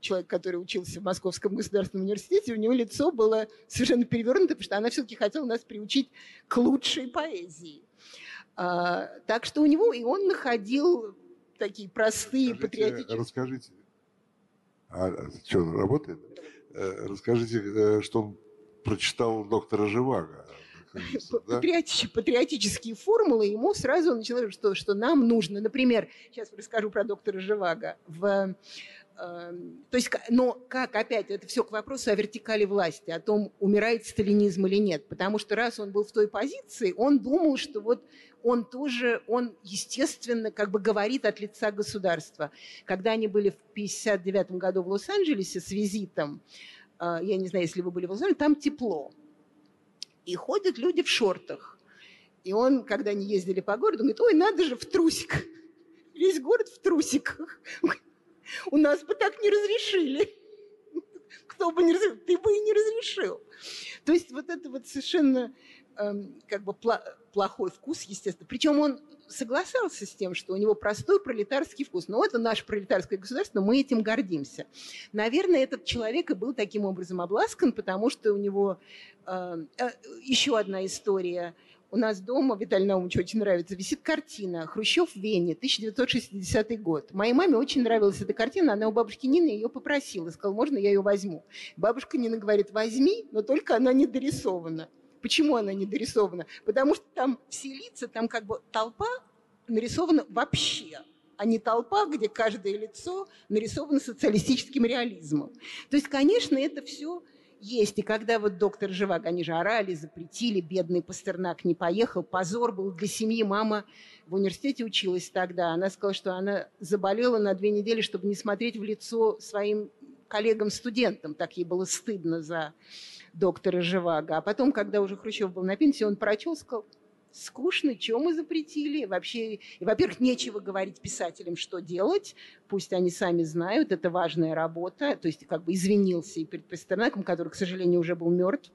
человек, который учился в Московском государственном университете, у него лицо было совершенно перевернуто, потому что она все-таки хотела нас приучить к лучшей поэзии. А, так что у него и он находил такие простые Скажите, патриотические. Расскажите, а, что, работает? Э, расскажите, э, что он прочитал доктора Живаго. Патриотические, патриотические формулы, ему сразу началось, что, что нам нужно, например, сейчас расскажу про доктора Живаго, в Эм, то есть, но как, опять, это все к вопросу о вертикали власти, о том, умирает сталинизм или нет. Потому что раз он был в той позиции, он думал, что вот он тоже, он, естественно, как бы говорит от лица государства. Когда они были в 59 году в Лос-Анджелесе с визитом, э, я не знаю, если вы были в Лос-Анджелесе, там тепло. И ходят люди в шортах. И он, когда они ездили по городу, говорит, ой, надо же, в трусиках. Весь город в трусиках. У нас бы так не разрешили. Кто бы не разрешил, ты бы и не разрешил. То есть вот это вот совершенно как бы плохой вкус, естественно. Причем он согласился с тем, что у него простой пролетарский вкус. Но это наше пролетарское государство, мы этим гордимся. Наверное, этот человек и был таким образом обласкан, потому что у него эм, э, еще одна история – у нас дома, Виталий Наумович очень нравится, висит картина «Хрущев в Вене», 1960 год. Моей маме очень нравилась эта картина, она у бабушки Нины ее попросила, сказала, можно я ее возьму. Бабушка Нина говорит, возьми, но только она не дорисована. Почему она не дорисована? Потому что там все лица, там как бы толпа нарисована вообще а не толпа, где каждое лицо нарисовано социалистическим реализмом. То есть, конечно, это все есть. И когда вот доктор Живак, они же орали, запретили, бедный Пастернак не поехал, позор был для семьи. Мама в университете училась тогда. Она сказала, что она заболела на две недели, чтобы не смотреть в лицо своим коллегам-студентам. Так ей было стыдно за доктора Живаго. А потом, когда уже Хрущев был на пенсии, он прочел, сказал, скучно, что мы запретили. Вообще, и, во-первых, нечего говорить писателям, что делать. Пусть они сами знают, это важная работа. То есть как бы извинился и перед Пастернаком, который, к сожалению, уже был мертв.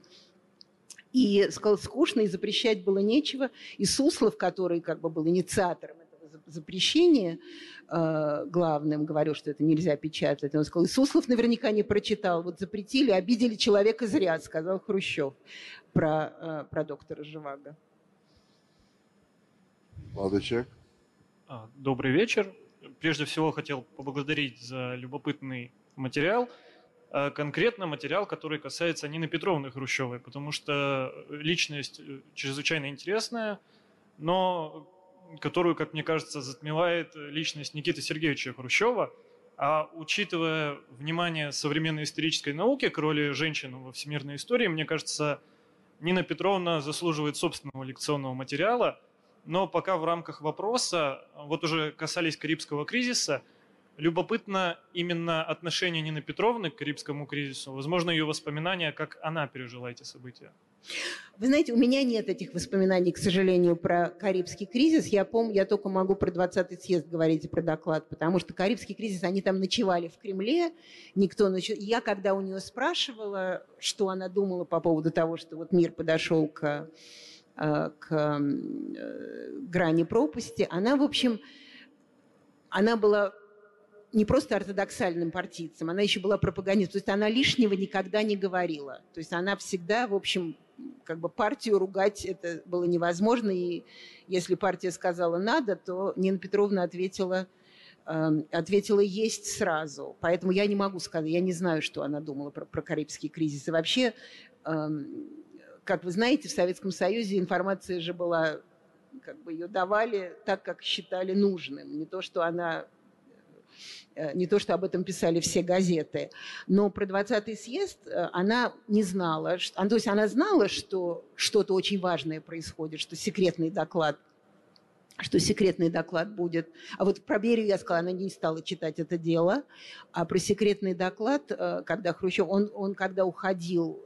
И сказал, скучно, и запрещать было нечего. И Суслов, который как бы был инициатором этого запрещения, э, главным, говорил, что это нельзя печатать. Он сказал, и Суслов наверняка не прочитал. Вот запретили, обидели человека зря, сказал Хрущев про, э, про доктора Живаго. Молодой человек. А, добрый вечер. Прежде всего хотел поблагодарить за любопытный материал. А, конкретно материал, который касается Нины Петровны Хрущевой, потому что личность э, чрезвычайно интересная, но которую, как мне кажется, затмевает личность Никиты Сергеевича Хрущева. А учитывая внимание современной исторической науки к роли женщин во всемирной истории, мне кажется, Нина Петровна заслуживает собственного лекционного материала – но пока в рамках вопроса, вот уже касались Карибского кризиса, любопытно именно отношение Нины Петровны к Карибскому кризису, возможно, ее воспоминания, как она пережила эти события. Вы знаете, у меня нет этих воспоминаний, к сожалению, про Карибский кризис. Я помню, я только могу про 20-й съезд говорить и про доклад, потому что Карибский кризис, они там ночевали в Кремле, никто ночевал. Я когда у нее спрашивала, что она думала по поводу того, что вот мир подошел к Э, к э, грани пропасти, она, в общем, она была не просто ортодоксальным партийцем, она еще была пропагандистом. То есть она лишнего никогда не говорила. То есть она всегда, в общем, как бы партию ругать это было невозможно. И если партия сказала «надо», то Нина Петровна ответила, э, ответила «есть» сразу. Поэтому я не могу сказать, я не знаю, что она думала про, про Карибский кризис. И вообще эм, как вы знаете, в Советском Союзе информация же была, как бы ее давали так, как считали нужным. Не то, что она не то, что об этом писали все газеты, но про 20-й съезд э, она не знала, что, то есть она знала, что что-то очень важное происходит, что секретный доклад что секретный доклад будет. А вот про Берию я сказала, она не стала читать это дело. А про секретный доклад, э, когда Хрущев, он, он когда уходил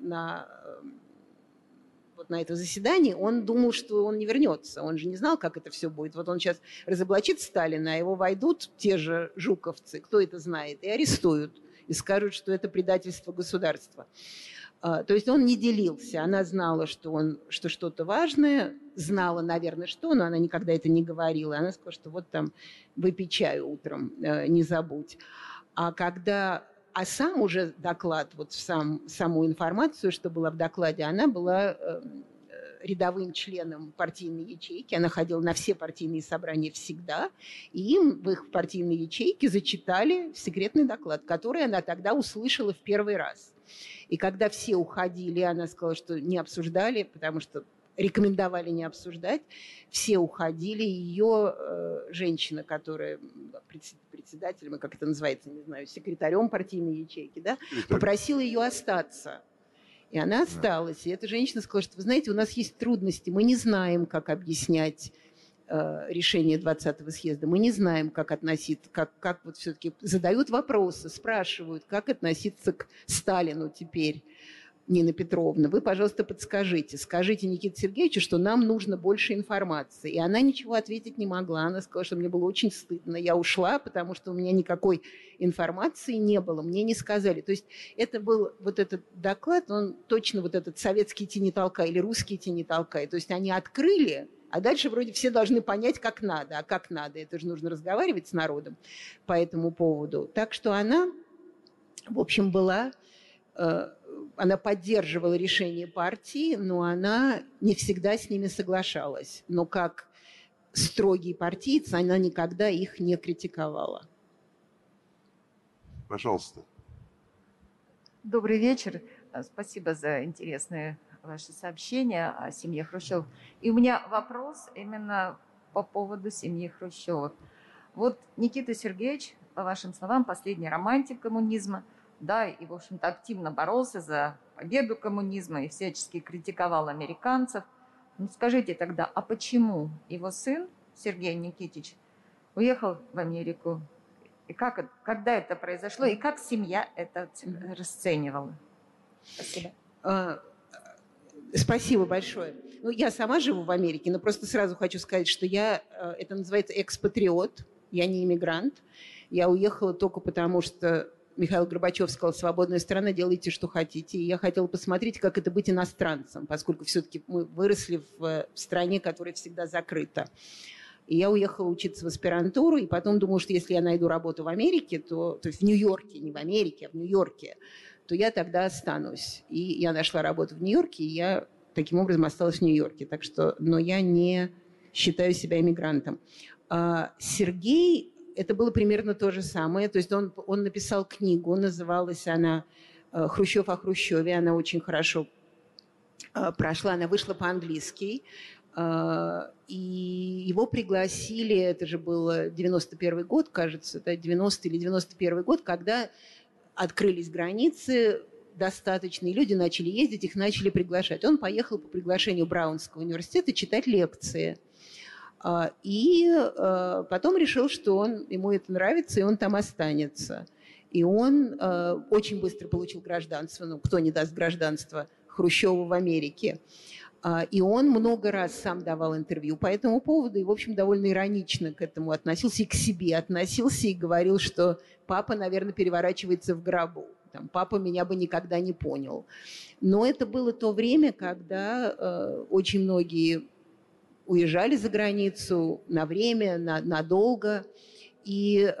на на это заседание, он думал, что он не вернется. Он же не знал, как это все будет. Вот он сейчас разоблачит Сталина, а его войдут те же жуковцы, кто это знает, и арестуют, и скажут, что это предательство государства. А, то есть он не делился. Она знала, что, он, что что-то важное, знала, наверное, что, но она никогда это не говорила. Она сказала, что вот там выпей чаю утром, э, не забудь. А когда а сам уже доклад, вот сам, саму информацию, что была в докладе, она была эм, рядовым членом партийной ячейки, она ходила на все партийные собрания всегда, и им в их партийной ячейке зачитали секретный доклад, который она тогда услышала в первый раз. И когда все уходили, она сказала, что не обсуждали, потому что рекомендовали не обсуждать. Все уходили. Ее э, женщина, которая председателем, как это называется, не знаю, секретарем партийной ячейки, да, попросила ее остаться. И она осталась. И эта женщина сказала, что, вы знаете, у нас есть трудности, мы не знаем, как объяснять э, решение 20-го съезда. Мы не знаем, как относиться, как, как вот все-таки задают вопросы, спрашивают, как относиться к Сталину теперь. Нина Петровна, вы, пожалуйста, подскажите, скажите Никите Сергеевичу, что нам нужно больше информации. И она ничего ответить не могла. Она сказала, что мне было очень стыдно. Я ушла, потому что у меня никакой информации не было, мне не сказали. То есть это был вот этот доклад, он точно вот этот советский тени толка или русский тени толкай. То есть они открыли, а дальше вроде все должны понять, как надо. А как надо? Это же нужно разговаривать с народом по этому поводу. Так что она, в общем, была э, она поддерживала решение партии, но она не всегда с ними соглашалась. Но как строгий партиец она никогда их не критиковала. Пожалуйста. Добрый вечер. Спасибо за интересные ваши сообщения о семье Хрущевых. И у меня вопрос именно по поводу семьи Хрущевых. Вот Никита Сергеевич, по вашим словам, последний романтик коммунизма – да, и, в общем-то, активно боролся за победу коммунизма и всячески критиковал американцев. Ну, скажите тогда, а почему его сын Сергей Никитич уехал в Америку? И как, когда это произошло, и как семья это расценивала? Спасибо. А, спасибо большое. Ну, я сама живу в Америке, но просто сразу хочу сказать, что я, э, это называется экспатриот, я не иммигрант. Я уехала только потому, что Михаил Горбачев сказал, свободная страна, делайте, что хотите. И я хотела посмотреть, как это быть иностранцем, поскольку все-таки мы выросли в стране, которая всегда закрыта. И я уехала учиться в аспирантуру, и потом думала, что если я найду работу в Америке, то, то есть в Нью-Йорке, не в Америке, а в Нью-Йорке, то я тогда останусь. И я нашла работу в Нью-Йорке, и я таким образом осталась в Нью-Йорке. Так что, но я не считаю себя иммигрантом. А Сергей это было примерно то же самое. То есть он, он написал книгу, называлась она э, «Хрущев о Хрущеве». Она очень хорошо э, прошла, она вышла по-английски. Э, и его пригласили, это же был 91 год, кажется, да, 90 или 91 год, когда открылись границы, достаточные люди начали ездить, их начали приглашать. Он поехал по приглашению Браунского университета читать лекции – и а, потом решил, что он, ему это нравится, и он там останется. И он а, очень быстро получил гражданство, ну, кто не даст гражданство Хрущеву в Америке. И он много раз сам давал интервью по этому поводу и, в общем, довольно иронично к этому относился и к себе относился и говорил, что папа, наверное, переворачивается в гробу. Там, папа меня бы никогда не понял. Но это было то время, когда э, очень многие уезжали за границу на время, на, надолго. И, э,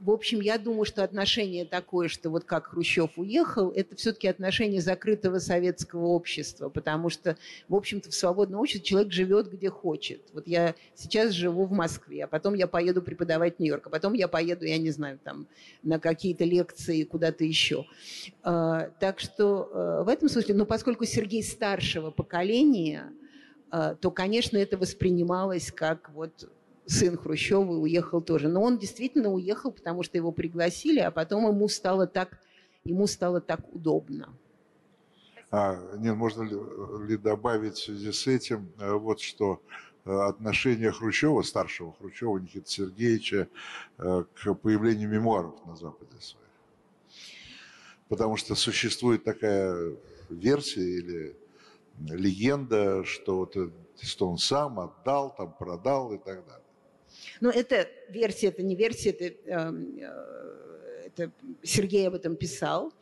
в общем, я думаю, что отношение такое, что вот как Хрущев уехал, это все-таки отношение закрытого советского общества, потому что, в общем-то, в свободном обществе человек живет где хочет. Вот я сейчас живу в Москве, а потом я поеду преподавать в Нью-Йорк, а потом я поеду, я не знаю, там, на какие-то лекции куда-то еще. Э, так что э, в этом смысле, ну, поскольку Сергей старшего поколения, то, конечно, это воспринималось как вот сын Хрущева уехал тоже. Но он действительно уехал, потому что его пригласили, а потом ему стало так, ему стало так удобно. А, нет, можно ли, ли добавить в связи с этим э, вот что э, отношение Хрущева, старшего Хрущева Никиты Сергеевича э, к появлению мемуаров на Западе своих. Потому что существует такая версия или легенда, что, вот, что он сам отдал, там, продал и так далее. Но это версия, это не версия, это, эм, э, это Сергей об этом писал.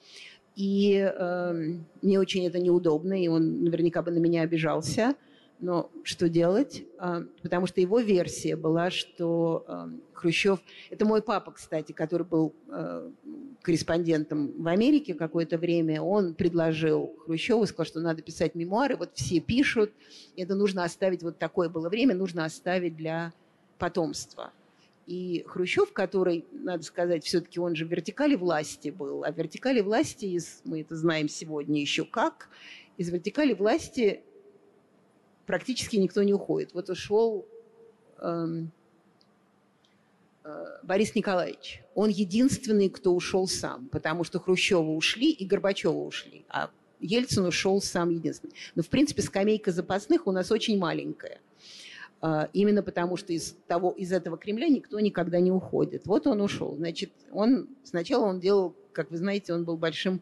И э, мне очень это неудобно, и он наверняка бы на меня обижался. Но что делать? А, потому что его версия была, что а, Хрущев... Это мой папа, кстати, который был а, корреспондентом в Америке какое-то время. Он предложил Хрущеву, сказал, что надо писать мемуары. Вот все пишут. Это нужно оставить, вот такое было время, нужно оставить для потомства. И Хрущев, который, надо сказать, все-таки он же в вертикали власти был, а в вертикали власти, мы это знаем сегодня еще как, из вертикали власти практически никто не уходит. Вот ушел эм, э, Борис Николаевич. Он единственный, кто ушел сам, потому что Хрущева ушли и Горбачева ушли, а Ельцин ушел сам единственный. Но, в принципе, скамейка запасных у нас очень маленькая. Э, именно потому, что из, того, из этого Кремля никто никогда не уходит. Вот он ушел. Значит, он, сначала он делал, как вы знаете, он был большим,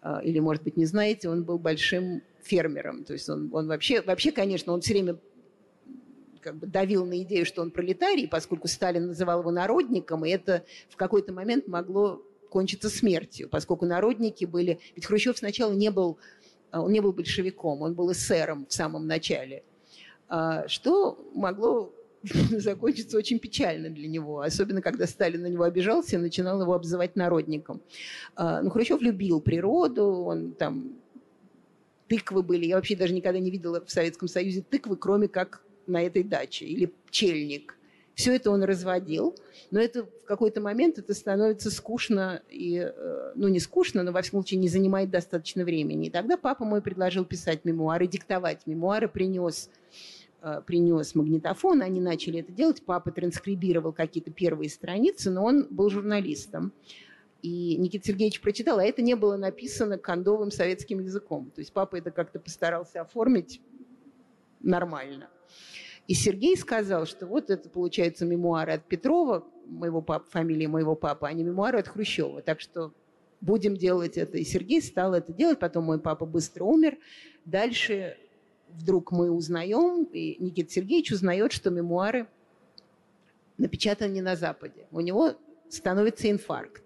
э, или, может быть, не знаете, он был большим фермером. То есть он, он вообще, вообще, конечно, он все время как бы давил на идею, что он пролетарий, поскольку Сталин называл его народником, и это в какой-то момент могло кончиться смертью, поскольку народники были... Ведь Хрущев сначала не был, он не был большевиком, он был эсером в самом начале, а, что могло закончиться очень печально для него, особенно когда Сталин на него обижался и начинал его обзывать народником. А, но Хрущев любил природу, он там тыквы были. Я вообще даже никогда не видела в Советском Союзе тыквы, кроме как на этой даче. Или пчельник. Все это он разводил, но это в какой-то момент это становится скучно, и, э, ну не скучно, но во всяком случае не занимает достаточно времени. И тогда папа мой предложил писать мемуары, диктовать мемуары, принес э, принес магнитофон, они начали это делать, папа транскрибировал какие-то первые страницы, но он был журналистом. И Никита Сергеевич прочитал, а это не было написано кондовым советским языком. То есть папа это как-то постарался оформить нормально. И Сергей сказал, что вот это, получается, мемуары от Петрова, моего папы, фамилии моего папы, а не мемуары от Хрущева. Так что будем делать это. И Сергей стал это делать. Потом мой папа быстро умер. Дальше вдруг мы узнаем, и Никита Сергеевич узнает, что мемуары напечатаны не на Западе. У него становится инфаркт.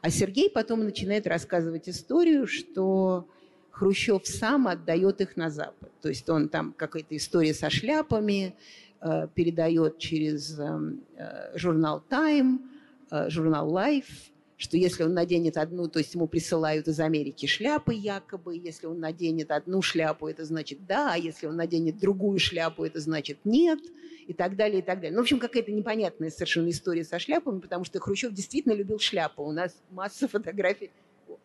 А Сергей потом начинает рассказывать историю, что Хрущев сам отдает их на Запад. То есть он там какая-то история со шляпами э, передает через эм, э, журнал Time, э, журнал Life, что если он наденет одну, то есть ему присылают из Америки шляпы якобы, если он наденет одну шляпу, это значит да, а если он наденет другую шляпу, это значит нет, и так далее, и так далее. Ну, в общем, какая-то непонятная совершенно история со шляпами, потому что Хрущев действительно любил шляпу. У нас масса фотографий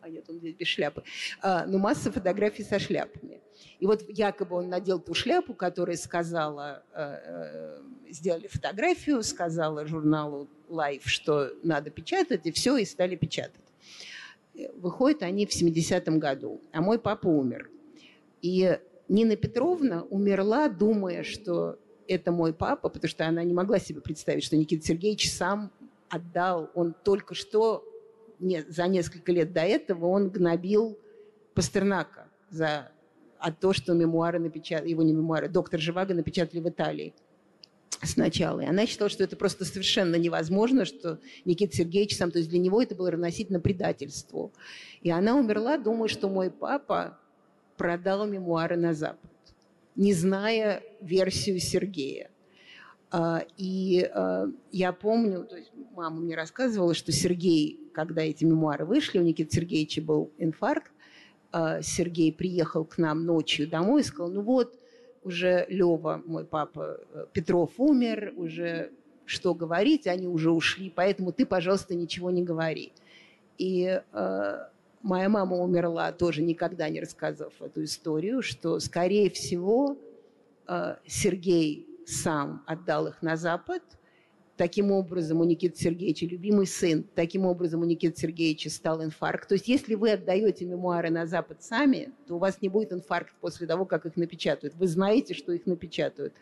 а нет, он здесь без шляпы, а, но масса фотографий со шляпами. И вот якобы он надел ту шляпу, которая сказала, э, э, сделали фотографию, сказала журналу Life, что надо печатать, и все, и стали печатать. Выходят они в 70-м году, а мой папа умер. И Нина Петровна умерла, думая, что это мой папа, потому что она не могла себе представить, что Никита Сергеевич сам отдал, он только что не, за несколько лет до этого он гнобил Пастернака за а то, что мемуары напечатали, его не мемуары, доктор Живаго напечатали в Италии сначала. И она считала, что это просто совершенно невозможно, что Никита Сергеевич сам, то есть для него это было равносильно предательству. И она умерла, думая, что мой папа продал мемуары на Запад, не зная версию Сергея. А, и а, я помню, то есть мама мне рассказывала, что Сергей, когда эти мемуары вышли, у Никиты Сергеевича был инфаркт, а, Сергей приехал к нам ночью домой и сказал, ну вот, уже Лева, мой папа э, Петров умер, уже что говорить, они уже ушли, поэтому ты, пожалуйста, ничего не говори. И э, моя мама умерла, тоже никогда не рассказав эту историю, что, скорее всего, э, Сергей сам отдал их на Запад. Таким образом, у Никиты Сергеевича любимый сын, таким образом у Никиты Сергеевича стал инфаркт. То есть, если вы отдаете мемуары на Запад сами, то у вас не будет инфаркт после того, как их напечатают. Вы знаете, что их напечатают.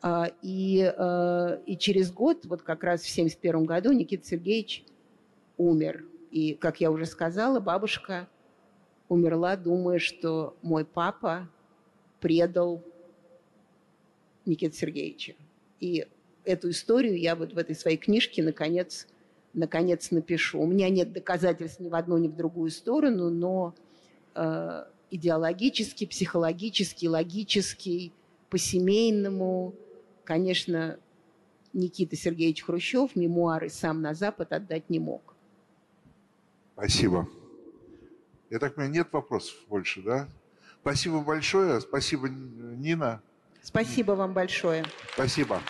А, и, а, и через год, вот как раз в 1971 году, Никита Сергеевич умер. И, как я уже сказала, бабушка умерла, думая, что мой папа предал Никита Сергеевича. И эту историю я вот в этой своей книжке наконец, наконец напишу. У меня нет доказательств ни в одну, ни в другую сторону, но э, идеологически, психологически, логически, по-семейному, конечно, Никита Сергеевич Хрущев мемуары сам на Запад отдать не мог. Спасибо. Я так понимаю, нет вопросов больше, да? Спасибо большое. Спасибо, Нина. Спасибо вам большое. Спасибо.